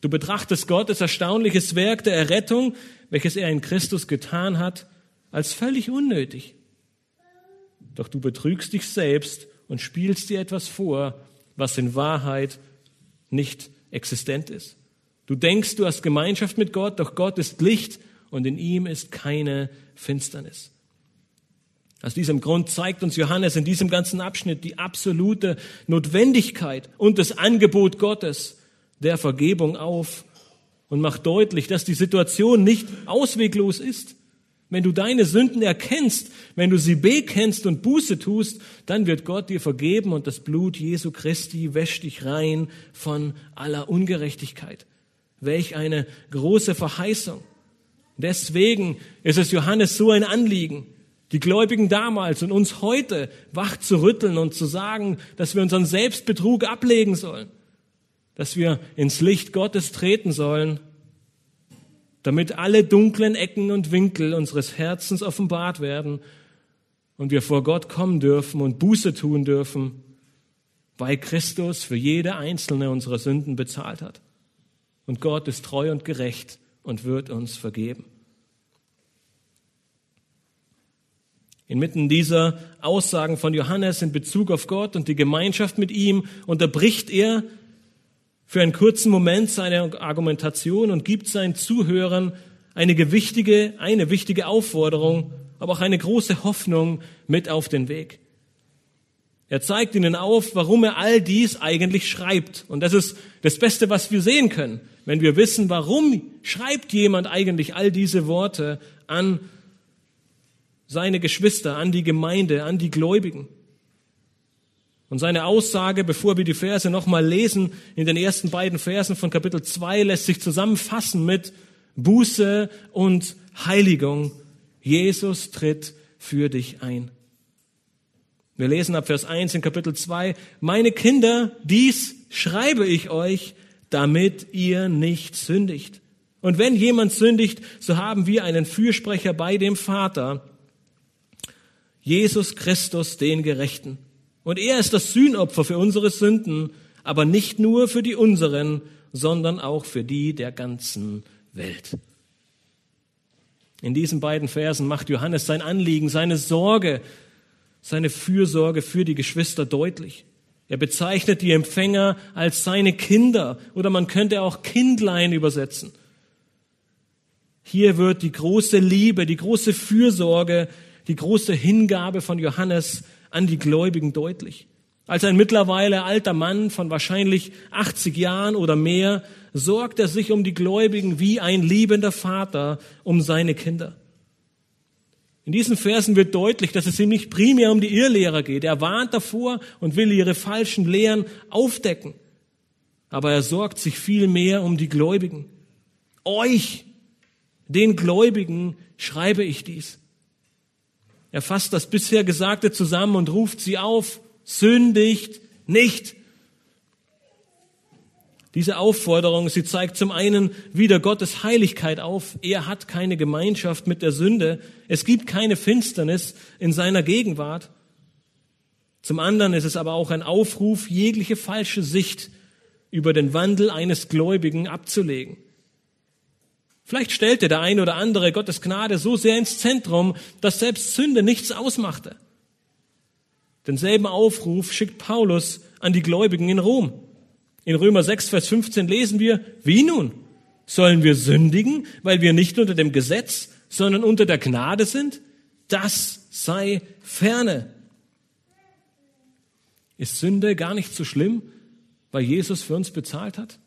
Du betrachtest Gottes erstaunliches Werk der Errettung, welches er in Christus getan hat, als völlig unnötig. Doch du betrügst dich selbst und spielst dir etwas vor, was in Wahrheit nicht existent ist. Du denkst, du hast Gemeinschaft mit Gott, doch Gott ist Licht und in ihm ist keine Finsternis. Aus diesem Grund zeigt uns Johannes in diesem ganzen Abschnitt die absolute Notwendigkeit und das Angebot Gottes der Vergebung auf und macht deutlich, dass die Situation nicht ausweglos ist. Wenn du deine Sünden erkennst, wenn du sie bekennst und Buße tust, dann wird Gott dir vergeben und das Blut Jesu Christi wäscht dich rein von aller Ungerechtigkeit. Welch eine große Verheißung. Deswegen ist es Johannes so ein Anliegen, die Gläubigen damals und uns heute wach zu rütteln und zu sagen, dass wir unseren Selbstbetrug ablegen sollen, dass wir ins Licht Gottes treten sollen, damit alle dunklen Ecken und Winkel unseres Herzens offenbart werden und wir vor Gott kommen dürfen und Buße tun dürfen, weil Christus für jede einzelne unserer Sünden bezahlt hat. Und Gott ist treu und gerecht und wird uns vergeben. Inmitten dieser Aussagen von Johannes in Bezug auf Gott und die Gemeinschaft mit ihm unterbricht er für einen kurzen Moment seine Argumentation und gibt seinen Zuhörern eine gewichtige, eine wichtige Aufforderung, aber auch eine große Hoffnung mit auf den Weg. Er zeigt ihnen auf, warum er all dies eigentlich schreibt. Und das ist das Beste, was wir sehen können. Wenn wir wissen, warum schreibt jemand eigentlich all diese Worte an seine Geschwister, an die Gemeinde, an die Gläubigen. Und seine Aussage, bevor wir die Verse nochmal lesen, in den ersten beiden Versen von Kapitel 2 lässt sich zusammenfassen mit Buße und Heiligung. Jesus tritt für dich ein. Wir lesen ab Vers 1 in Kapitel 2, meine Kinder, dies schreibe ich euch, damit ihr nicht sündigt. Und wenn jemand sündigt, so haben wir einen Fürsprecher bei dem Vater, Jesus Christus, den Gerechten. Und er ist das Sühnopfer für unsere Sünden, aber nicht nur für die unseren, sondern auch für die der ganzen Welt. In diesen beiden Versen macht Johannes sein Anliegen, seine Sorge seine Fürsorge für die Geschwister deutlich. Er bezeichnet die Empfänger als seine Kinder oder man könnte auch Kindlein übersetzen. Hier wird die große Liebe, die große Fürsorge, die große Hingabe von Johannes an die Gläubigen deutlich. Als ein mittlerweile alter Mann von wahrscheinlich 80 Jahren oder mehr sorgt er sich um die Gläubigen wie ein liebender Vater um seine Kinder. In diesen Versen wird deutlich, dass es ihm nicht primär um die Irrlehrer geht. Er warnt davor und will ihre falschen Lehren aufdecken. Aber er sorgt sich viel mehr um die Gläubigen. Euch, den Gläubigen, schreibe ich dies. Er fasst das bisher Gesagte zusammen und ruft sie auf, sündigt nicht. Diese Aufforderung, sie zeigt zum einen wieder Gottes Heiligkeit auf. Er hat keine Gemeinschaft mit der Sünde. Es gibt keine Finsternis in seiner Gegenwart. Zum anderen ist es aber auch ein Aufruf, jegliche falsche Sicht über den Wandel eines Gläubigen abzulegen. Vielleicht stellte der ein oder andere Gottes Gnade so sehr ins Zentrum, dass selbst Sünde nichts ausmachte. Denselben Aufruf schickt Paulus an die Gläubigen in Rom. In Römer 6, Vers 15 lesen wir, wie nun? Sollen wir sündigen, weil wir nicht unter dem Gesetz, sondern unter der Gnade sind? Das sei ferne. Ist Sünde gar nicht so schlimm, weil Jesus für uns bezahlt hat?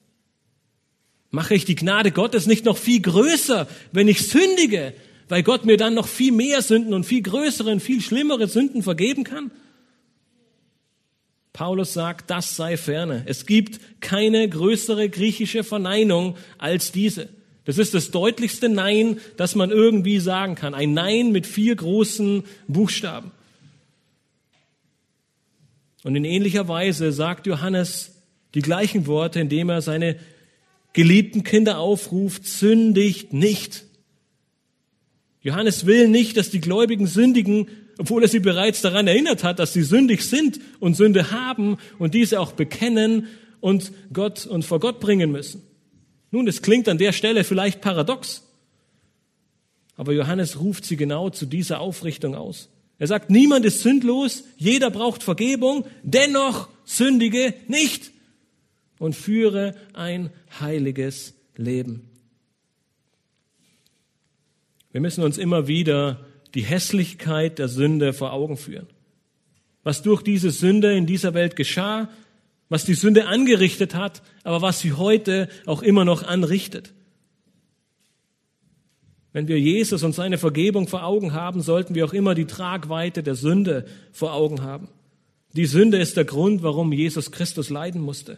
Mache ich die Gnade Gottes nicht noch viel größer, wenn ich sündige, weil Gott mir dann noch viel mehr Sünden und viel größere und viel schlimmere Sünden vergeben kann? Paulus sagt, das sei ferne. Es gibt keine größere griechische Verneinung als diese. Das ist das deutlichste Nein, das man irgendwie sagen kann. Ein Nein mit vier großen Buchstaben. Und in ähnlicher Weise sagt Johannes die gleichen Worte, indem er seine geliebten Kinder aufruft, sündigt nicht. Johannes will nicht, dass die Gläubigen sündigen, obwohl er sie bereits daran erinnert hat, dass sie sündig sind und Sünde haben und diese auch bekennen und Gott und vor Gott bringen müssen. Nun, es klingt an der Stelle vielleicht paradox, aber Johannes ruft sie genau zu dieser Aufrichtung aus. Er sagt, niemand ist sündlos, jeder braucht Vergebung, dennoch sündige nicht und führe ein heiliges Leben. Wir müssen uns immer wieder die Hässlichkeit der Sünde vor Augen führen. Was durch diese Sünde in dieser Welt geschah, was die Sünde angerichtet hat, aber was sie heute auch immer noch anrichtet. Wenn wir Jesus und seine Vergebung vor Augen haben, sollten wir auch immer die Tragweite der Sünde vor Augen haben. Die Sünde ist der Grund, warum Jesus Christus leiden musste.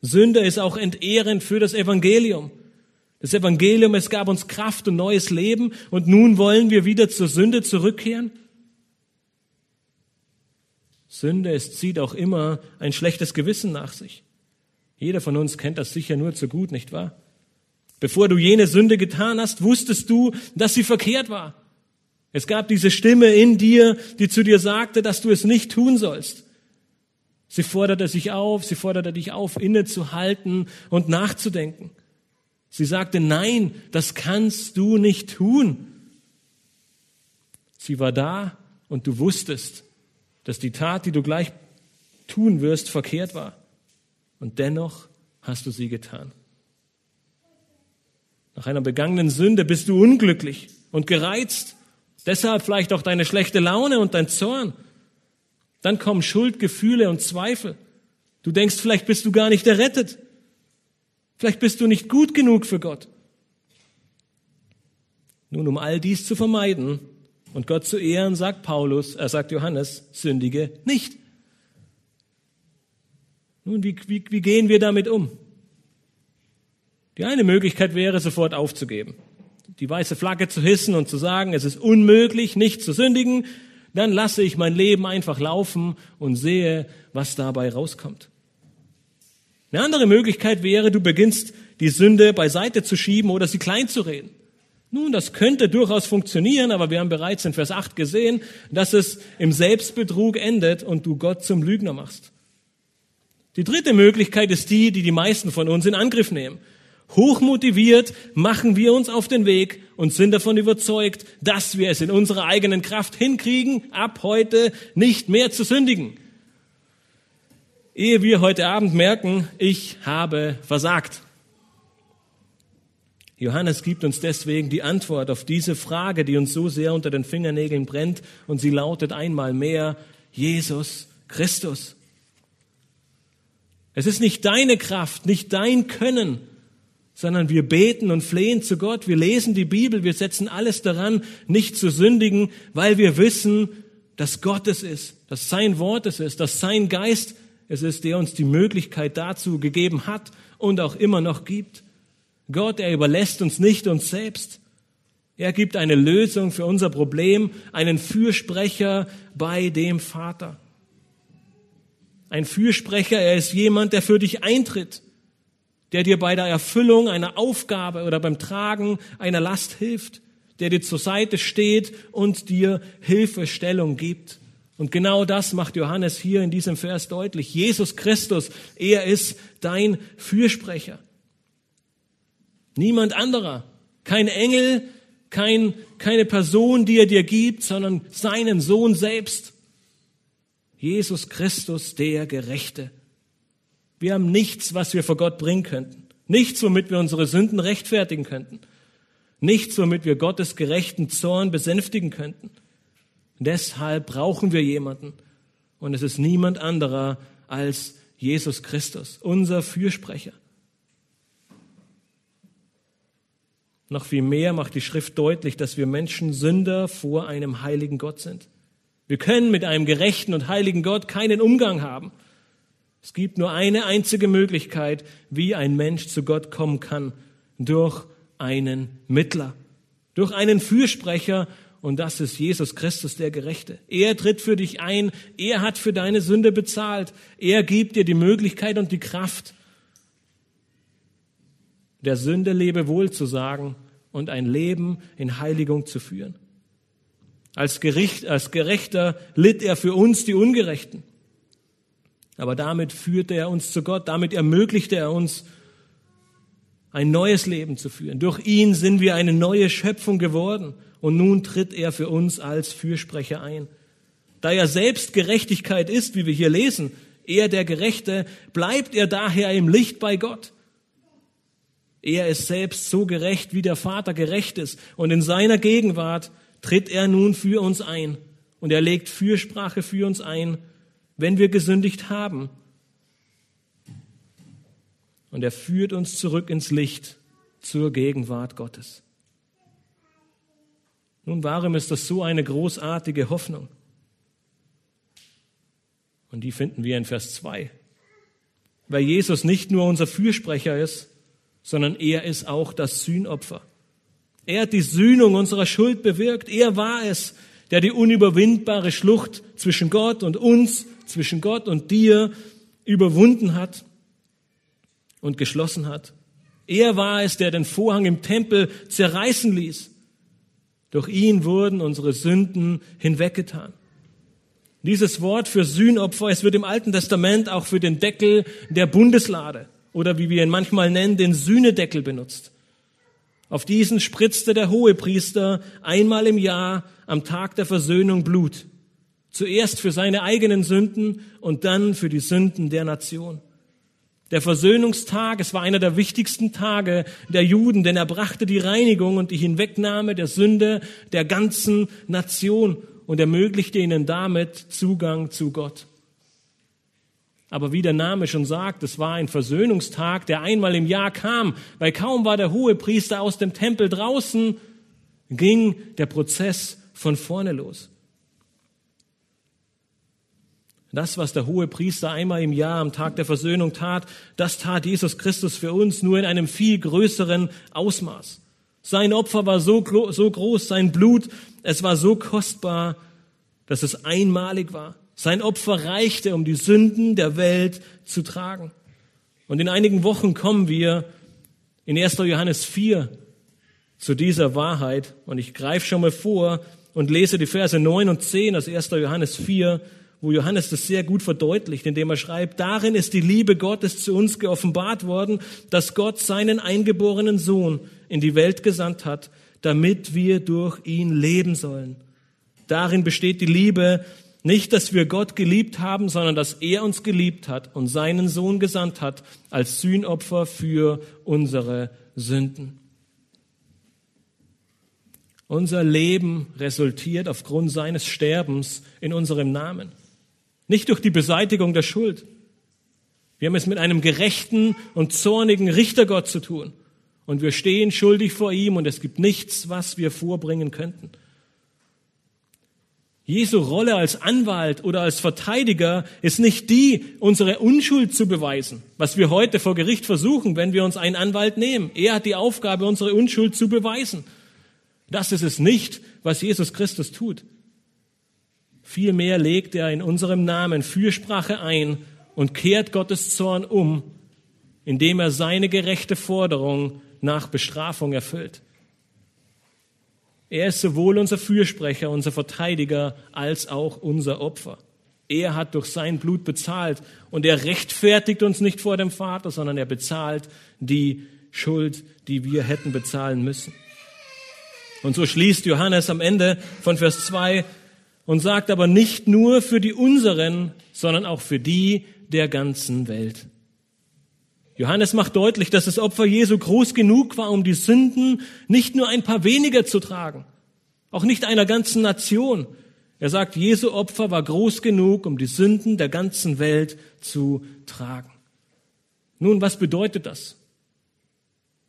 Sünde ist auch entehrend für das Evangelium. Das Evangelium, es gab uns Kraft und neues Leben und nun wollen wir wieder zur Sünde zurückkehren? Sünde, es zieht auch immer ein schlechtes Gewissen nach sich. Jeder von uns kennt das sicher nur zu gut, nicht wahr? Bevor du jene Sünde getan hast, wusstest du, dass sie verkehrt war. Es gab diese Stimme in dir, die zu dir sagte, dass du es nicht tun sollst. Sie forderte sich auf, sie forderte dich auf, innezuhalten und nachzudenken. Sie sagte, nein, das kannst du nicht tun. Sie war da und du wusstest, dass die Tat, die du gleich tun wirst, verkehrt war. Und dennoch hast du sie getan. Nach einer begangenen Sünde bist du unglücklich und gereizt. Deshalb vielleicht auch deine schlechte Laune und dein Zorn. Dann kommen Schuldgefühle und Zweifel. Du denkst, vielleicht bist du gar nicht errettet. Vielleicht bist du nicht gut genug für Gott. Nun, um all dies zu vermeiden und Gott zu ehren, sagt Paulus, er sagt Johannes, sündige nicht. Nun, wie, wie, wie gehen wir damit um? Die eine Möglichkeit wäre, sofort aufzugeben. Die weiße Flagge zu hissen und zu sagen, es ist unmöglich, nicht zu sündigen. Dann lasse ich mein Leben einfach laufen und sehe, was dabei rauskommt. Eine andere Möglichkeit wäre, du beginnst die Sünde beiseite zu schieben oder sie klein zu reden. Nun, das könnte durchaus funktionieren, aber wir haben bereits in Vers 8 gesehen, dass es im Selbstbetrug endet und du Gott zum Lügner machst. Die dritte Möglichkeit ist die, die die meisten von uns in Angriff nehmen. Hochmotiviert machen wir uns auf den Weg und sind davon überzeugt, dass wir es in unserer eigenen Kraft hinkriegen, ab heute nicht mehr zu sündigen ehe wir heute Abend merken, ich habe versagt. Johannes gibt uns deswegen die Antwort auf diese Frage, die uns so sehr unter den Fingernägeln brennt, und sie lautet einmal mehr, Jesus Christus. Es ist nicht deine Kraft, nicht dein Können, sondern wir beten und flehen zu Gott, wir lesen die Bibel, wir setzen alles daran, nicht zu sündigen, weil wir wissen, dass Gott es ist, dass sein Wort es ist, dass sein Geist es ist, der uns die Möglichkeit dazu gegeben hat und auch immer noch gibt. Gott, er überlässt uns nicht uns selbst. Er gibt eine Lösung für unser Problem, einen Fürsprecher bei dem Vater. Ein Fürsprecher, er ist jemand, der für dich eintritt, der dir bei der Erfüllung einer Aufgabe oder beim Tragen einer Last hilft, der dir zur Seite steht und dir Hilfestellung gibt. Und genau das macht Johannes hier in diesem Vers deutlich. Jesus Christus, er ist dein Fürsprecher. Niemand anderer. Kein Engel, kein, keine Person, die er dir gibt, sondern seinen Sohn selbst. Jesus Christus, der Gerechte. Wir haben nichts, was wir vor Gott bringen könnten. Nichts, womit wir unsere Sünden rechtfertigen könnten. Nichts, womit wir Gottes gerechten Zorn besänftigen könnten. Deshalb brauchen wir jemanden. Und es ist niemand anderer als Jesus Christus, unser Fürsprecher. Noch viel mehr macht die Schrift deutlich, dass wir Menschen Sünder vor einem heiligen Gott sind. Wir können mit einem gerechten und heiligen Gott keinen Umgang haben. Es gibt nur eine einzige Möglichkeit, wie ein Mensch zu Gott kommen kann, durch einen Mittler, durch einen Fürsprecher und das ist Jesus Christus der Gerechte. Er tritt für dich ein, er hat für deine Sünde bezahlt, er gibt dir die Möglichkeit und die Kraft, der Sünde lebe wohl zu sagen und ein Leben in Heiligung zu führen. Als, Gericht, als Gerechter litt er für uns die Ungerechten. Aber damit führte er uns zu Gott, damit ermöglichte er uns, ein neues Leben zu führen. Durch ihn sind wir eine neue Schöpfung geworden und nun tritt er für uns als Fürsprecher ein. Da er selbst Gerechtigkeit ist, wie wir hier lesen, er der Gerechte, bleibt er daher im Licht bei Gott. Er ist selbst so gerecht, wie der Vater gerecht ist, und in seiner Gegenwart tritt er nun für uns ein, und er legt Fürsprache für uns ein, wenn wir gesündigt haben. Und er führt uns zurück ins Licht zur Gegenwart Gottes. Nun, warum ist das so eine großartige Hoffnung? Und die finden wir in Vers 2. Weil Jesus nicht nur unser Fürsprecher ist, sondern er ist auch das Sühnopfer. Er hat die Sühnung unserer Schuld bewirkt. Er war es, der die unüberwindbare Schlucht zwischen Gott und uns, zwischen Gott und dir überwunden hat und geschlossen hat. Er war es, der den Vorhang im Tempel zerreißen ließ durch ihn wurden unsere Sünden hinweggetan. Dieses Wort für Sühnopfer, es wird im Alten Testament auch für den Deckel der Bundeslade oder wie wir ihn manchmal nennen, den Sühnedeckel benutzt. Auf diesen spritzte der Hohepriester einmal im Jahr am Tag der Versöhnung Blut. Zuerst für seine eigenen Sünden und dann für die Sünden der Nation. Der Versöhnungstag, es war einer der wichtigsten Tage der Juden, denn er brachte die Reinigung und die Hinwegnahme der Sünde der ganzen Nation und ermöglichte ihnen damit Zugang zu Gott. Aber wie der Name schon sagt, es war ein Versöhnungstag, der einmal im Jahr kam, weil kaum war der hohe Priester aus dem Tempel draußen, ging der Prozess von vorne los. Das, was der hohe Priester einmal im Jahr am Tag der Versöhnung tat, das tat Jesus Christus für uns nur in einem viel größeren Ausmaß. Sein Opfer war so, so groß, sein Blut, es war so kostbar, dass es einmalig war. Sein Opfer reichte, um die Sünden der Welt zu tragen. Und in einigen Wochen kommen wir in 1. Johannes 4 zu dieser Wahrheit. Und ich greife schon mal vor und lese die Verse 9 und 10 aus 1. Johannes 4 wo Johannes das sehr gut verdeutlicht, indem er schreibt, darin ist die Liebe Gottes zu uns geoffenbart worden, dass Gott seinen eingeborenen Sohn in die Welt gesandt hat, damit wir durch ihn leben sollen. Darin besteht die Liebe, nicht, dass wir Gott geliebt haben, sondern dass er uns geliebt hat und seinen Sohn gesandt hat als Sühnopfer für unsere Sünden. Unser Leben resultiert aufgrund seines Sterbens in unserem Namen. Nicht durch die Beseitigung der Schuld. Wir haben es mit einem gerechten und zornigen Richtergott zu tun. Und wir stehen schuldig vor ihm und es gibt nichts, was wir vorbringen könnten. Jesu Rolle als Anwalt oder als Verteidiger ist nicht die, unsere Unschuld zu beweisen, was wir heute vor Gericht versuchen, wenn wir uns einen Anwalt nehmen. Er hat die Aufgabe, unsere Unschuld zu beweisen. Das ist es nicht, was Jesus Christus tut. Vielmehr legt er in unserem Namen Fürsprache ein und kehrt Gottes Zorn um, indem er seine gerechte Forderung nach Bestrafung erfüllt. Er ist sowohl unser Fürsprecher, unser Verteidiger, als auch unser Opfer. Er hat durch sein Blut bezahlt und er rechtfertigt uns nicht vor dem Vater, sondern er bezahlt die Schuld, die wir hätten bezahlen müssen. Und so schließt Johannes am Ende von Vers 2 und sagt aber nicht nur für die unseren, sondern auch für die der ganzen Welt. Johannes macht deutlich, dass das Opfer Jesu groß genug war, um die Sünden nicht nur ein paar weniger zu tragen, auch nicht einer ganzen Nation. Er sagt, Jesu Opfer war groß genug, um die Sünden der ganzen Welt zu tragen. Nun, was bedeutet das?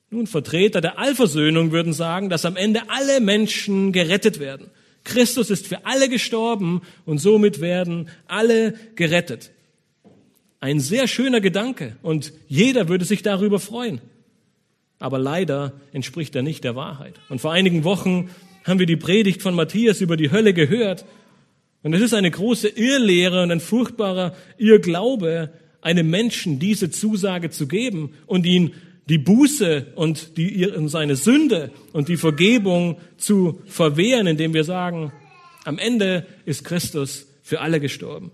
Nun, Vertreter der Allversöhnung würden sagen, dass am Ende alle Menschen gerettet werden. Christus ist für alle gestorben und somit werden alle gerettet. Ein sehr schöner Gedanke und jeder würde sich darüber freuen. Aber leider entspricht er nicht der Wahrheit. Und vor einigen Wochen haben wir die Predigt von Matthias über die Hölle gehört. Und es ist eine große Irrlehre und ein furchtbarer Irrglaube, einem Menschen diese Zusage zu geben und ihn die Buße und die, seine Sünde und die Vergebung zu verwehren, indem wir sagen, am Ende ist Christus für alle gestorben.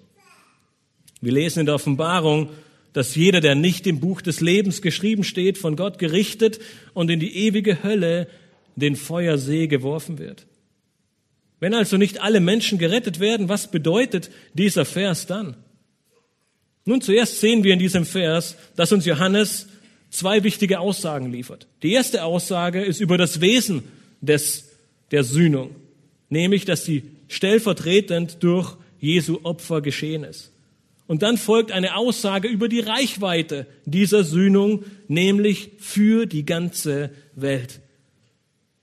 Wir lesen in der Offenbarung, dass jeder, der nicht im Buch des Lebens geschrieben steht, von Gott gerichtet und in die ewige Hölle, den Feuersee geworfen wird. Wenn also nicht alle Menschen gerettet werden, was bedeutet dieser Vers dann? Nun, zuerst sehen wir in diesem Vers, dass uns Johannes zwei wichtige Aussagen liefert. Die erste Aussage ist über das Wesen des, der Sühnung, nämlich, dass sie stellvertretend durch Jesu Opfer geschehen ist. Und dann folgt eine Aussage über die Reichweite dieser Sühnung, nämlich für die ganze Welt.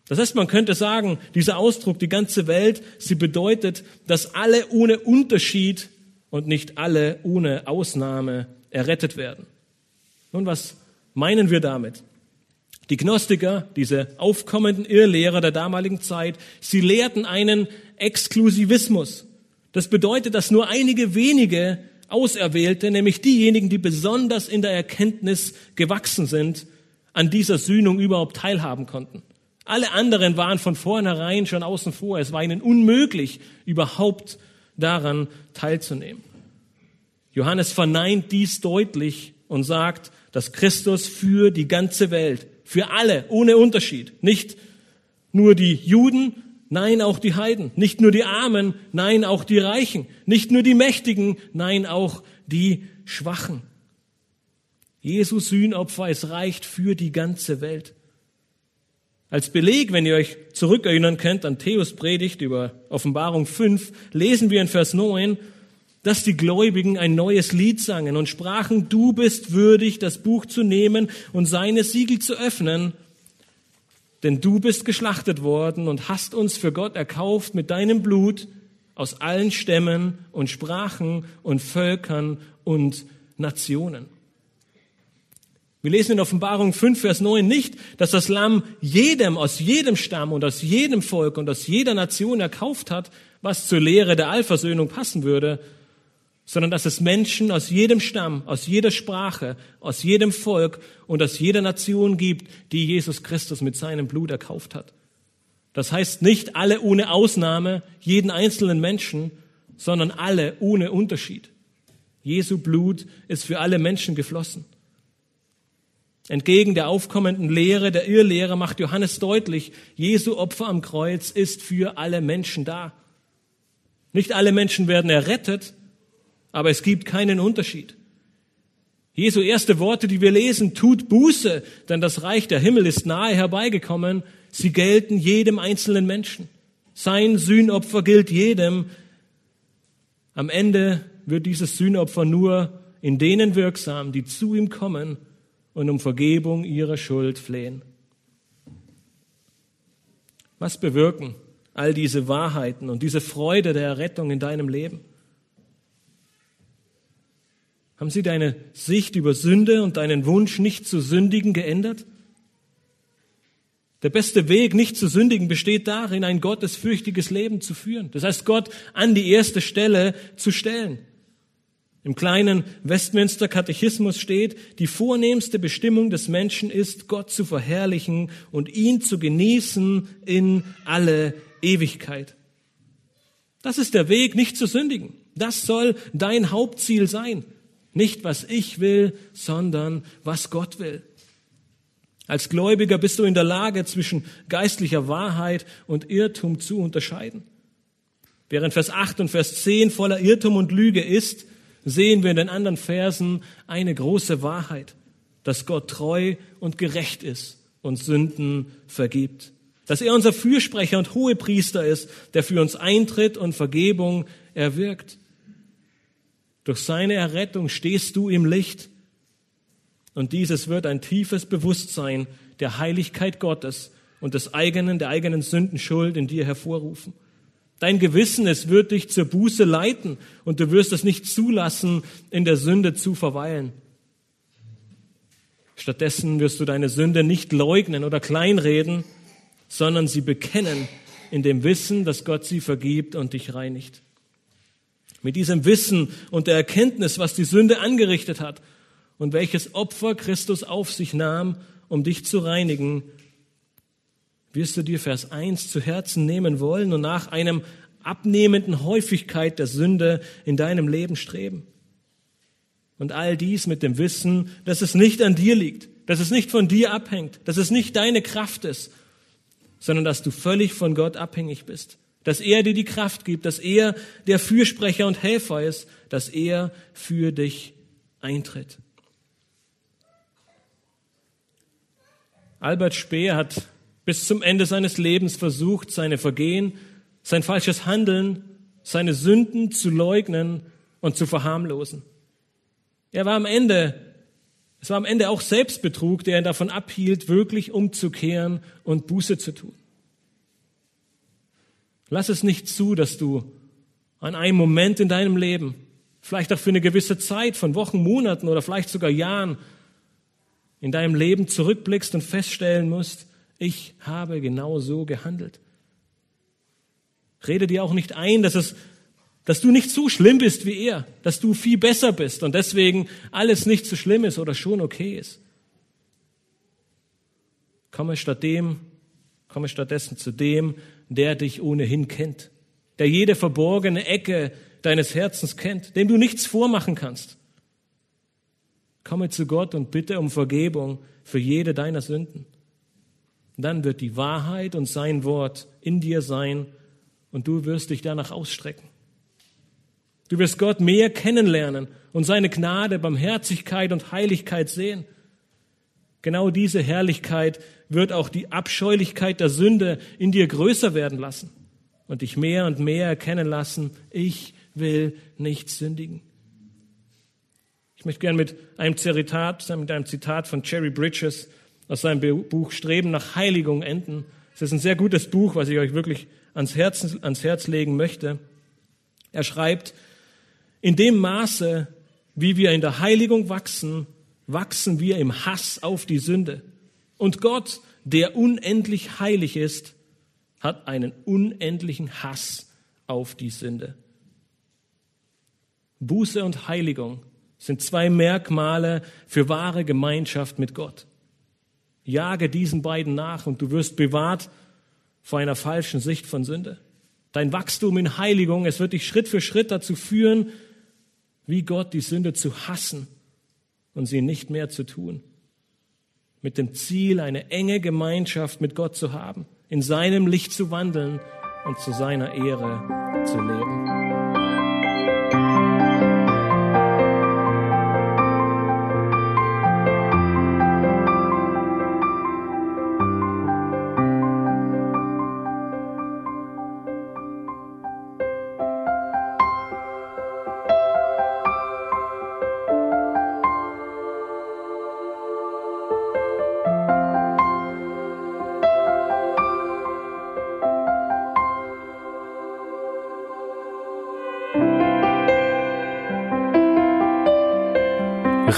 Das heißt, man könnte sagen, dieser Ausdruck, die ganze Welt, sie bedeutet, dass alle ohne Unterschied und nicht alle ohne Ausnahme errettet werden. Nun, was meinen wir damit? Die Gnostiker, diese aufkommenden Irrlehrer der damaligen Zeit, sie lehrten einen Exklusivismus. Das bedeutet, dass nur einige wenige Auserwählte, nämlich diejenigen, die besonders in der Erkenntnis gewachsen sind, an dieser Sühnung überhaupt teilhaben konnten. Alle anderen waren von vornherein schon außen vor. Es war ihnen unmöglich, überhaupt daran teilzunehmen. Johannes verneint dies deutlich und sagt, dass Christus für die ganze Welt, für alle, ohne Unterschied, nicht nur die Juden, nein auch die Heiden, nicht nur die Armen, nein auch die Reichen, nicht nur die Mächtigen, nein auch die Schwachen. Jesus Sühnopfer, es reicht für die ganze Welt. Als Beleg, wenn ihr euch zurückerinnern könnt an Theos Predigt über Offenbarung 5, lesen wir in Vers 9, dass die Gläubigen ein neues Lied sangen und sprachen, du bist würdig, das Buch zu nehmen und seine Siegel zu öffnen, denn du bist geschlachtet worden und hast uns für Gott erkauft mit deinem Blut aus allen Stämmen und Sprachen und Völkern und Nationen. Wir lesen in Offenbarung 5, Vers 9 nicht, dass das Lamm jedem aus jedem Stamm und aus jedem Volk und aus jeder Nation erkauft hat, was zur Lehre der Allversöhnung passen würde, sondern dass es Menschen aus jedem Stamm, aus jeder Sprache, aus jedem Volk und aus jeder Nation gibt, die Jesus Christus mit seinem Blut erkauft hat. Das heißt nicht alle ohne Ausnahme, jeden einzelnen Menschen, sondern alle ohne Unterschied. Jesu Blut ist für alle Menschen geflossen. Entgegen der aufkommenden Lehre, der Irrlehre macht Johannes deutlich, Jesu Opfer am Kreuz ist für alle Menschen da. Nicht alle Menschen werden errettet, aber es gibt keinen Unterschied. Jesu erste Worte, die wir lesen, tut Buße, denn das Reich der Himmel ist nahe herbeigekommen. Sie gelten jedem einzelnen Menschen. Sein Sühnopfer gilt jedem. Am Ende wird dieses Sühnopfer nur in denen wirksam, die zu ihm kommen und um Vergebung ihrer Schuld flehen. Was bewirken all diese Wahrheiten und diese Freude der Errettung in deinem Leben? Haben sie deine Sicht über Sünde und deinen Wunsch, nicht zu sündigen, geändert? Der beste Weg, nicht zu sündigen, besteht darin, ein gottesfürchtiges Leben zu führen. Das heißt, Gott an die erste Stelle zu stellen. Im kleinen Westminster Katechismus steht, die vornehmste Bestimmung des Menschen ist, Gott zu verherrlichen und ihn zu genießen in alle Ewigkeit. Das ist der Weg, nicht zu sündigen. Das soll dein Hauptziel sein. Nicht was ich will, sondern was Gott will. Als Gläubiger bist du in der Lage, zwischen geistlicher Wahrheit und Irrtum zu unterscheiden. Während Vers 8 und Vers 10 voller Irrtum und Lüge ist, sehen wir in den anderen Versen eine große Wahrheit, dass Gott treu und gerecht ist und Sünden vergibt. Dass er unser Fürsprecher und Hohepriester ist, der für uns eintritt und Vergebung erwirkt. Durch seine Errettung stehst du im Licht. Und dieses wird ein tiefes Bewusstsein der Heiligkeit Gottes und des eigenen, der eigenen Sündenschuld in dir hervorrufen. Dein Gewissen, es wird dich zur Buße leiten und du wirst es nicht zulassen, in der Sünde zu verweilen. Stattdessen wirst du deine Sünde nicht leugnen oder kleinreden, sondern sie bekennen in dem Wissen, dass Gott sie vergibt und dich reinigt. Mit diesem Wissen und der Erkenntnis, was die Sünde angerichtet hat und welches Opfer Christus auf sich nahm, um dich zu reinigen, wirst du dir Vers 1 zu Herzen nehmen wollen und nach einem abnehmenden Häufigkeit der Sünde in deinem Leben streben. Und all dies mit dem Wissen, dass es nicht an dir liegt, dass es nicht von dir abhängt, dass es nicht deine Kraft ist, sondern dass du völlig von Gott abhängig bist dass er dir die Kraft gibt, dass er der Fürsprecher und Helfer ist, dass er für dich eintritt. Albert Speer hat bis zum Ende seines Lebens versucht, seine Vergehen, sein falsches Handeln, seine Sünden zu leugnen und zu verharmlosen. Er war am Ende, es war am Ende auch Selbstbetrug, der ihn davon abhielt, wirklich umzukehren und Buße zu tun. Lass es nicht zu, dass du an einem Moment in deinem Leben, vielleicht auch für eine gewisse Zeit von Wochen, Monaten oder vielleicht sogar Jahren, in deinem Leben zurückblickst und feststellen musst, ich habe genau so gehandelt. Rede dir auch nicht ein, dass es, dass du nicht so schlimm bist wie er, dass du viel besser bist und deswegen alles nicht so schlimm ist oder schon okay ist. Komme statt dem, komme stattdessen zu dem, der dich ohnehin kennt, der jede verborgene Ecke deines Herzens kennt, dem du nichts vormachen kannst. Komme zu Gott und bitte um Vergebung für jede deiner Sünden. Dann wird die Wahrheit und sein Wort in dir sein und du wirst dich danach ausstrecken. Du wirst Gott mehr kennenlernen und seine Gnade, Barmherzigkeit und Heiligkeit sehen. Genau diese Herrlichkeit wird auch die Abscheulichkeit der Sünde in dir größer werden lassen und dich mehr und mehr erkennen lassen, ich will nicht sündigen. Ich möchte gerne mit einem Zitat, mit einem Zitat von Jerry Bridges aus seinem Buch Streben nach Heiligung enden. Es ist ein sehr gutes Buch, was ich euch wirklich ans Herz, ans Herz legen möchte. Er schreibt, in dem Maße, wie wir in der Heiligung wachsen, wachsen wir im Hass auf die Sünde. Und Gott, der unendlich heilig ist, hat einen unendlichen Hass auf die Sünde. Buße und Heiligung sind zwei Merkmale für wahre Gemeinschaft mit Gott. Jage diesen beiden nach und du wirst bewahrt vor einer falschen Sicht von Sünde. Dein Wachstum in Heiligung, es wird dich Schritt für Schritt dazu führen, wie Gott die Sünde zu hassen und sie nicht mehr zu tun. Mit dem Ziel, eine enge Gemeinschaft mit Gott zu haben, in seinem Licht zu wandeln und zu seiner Ehre zu leben.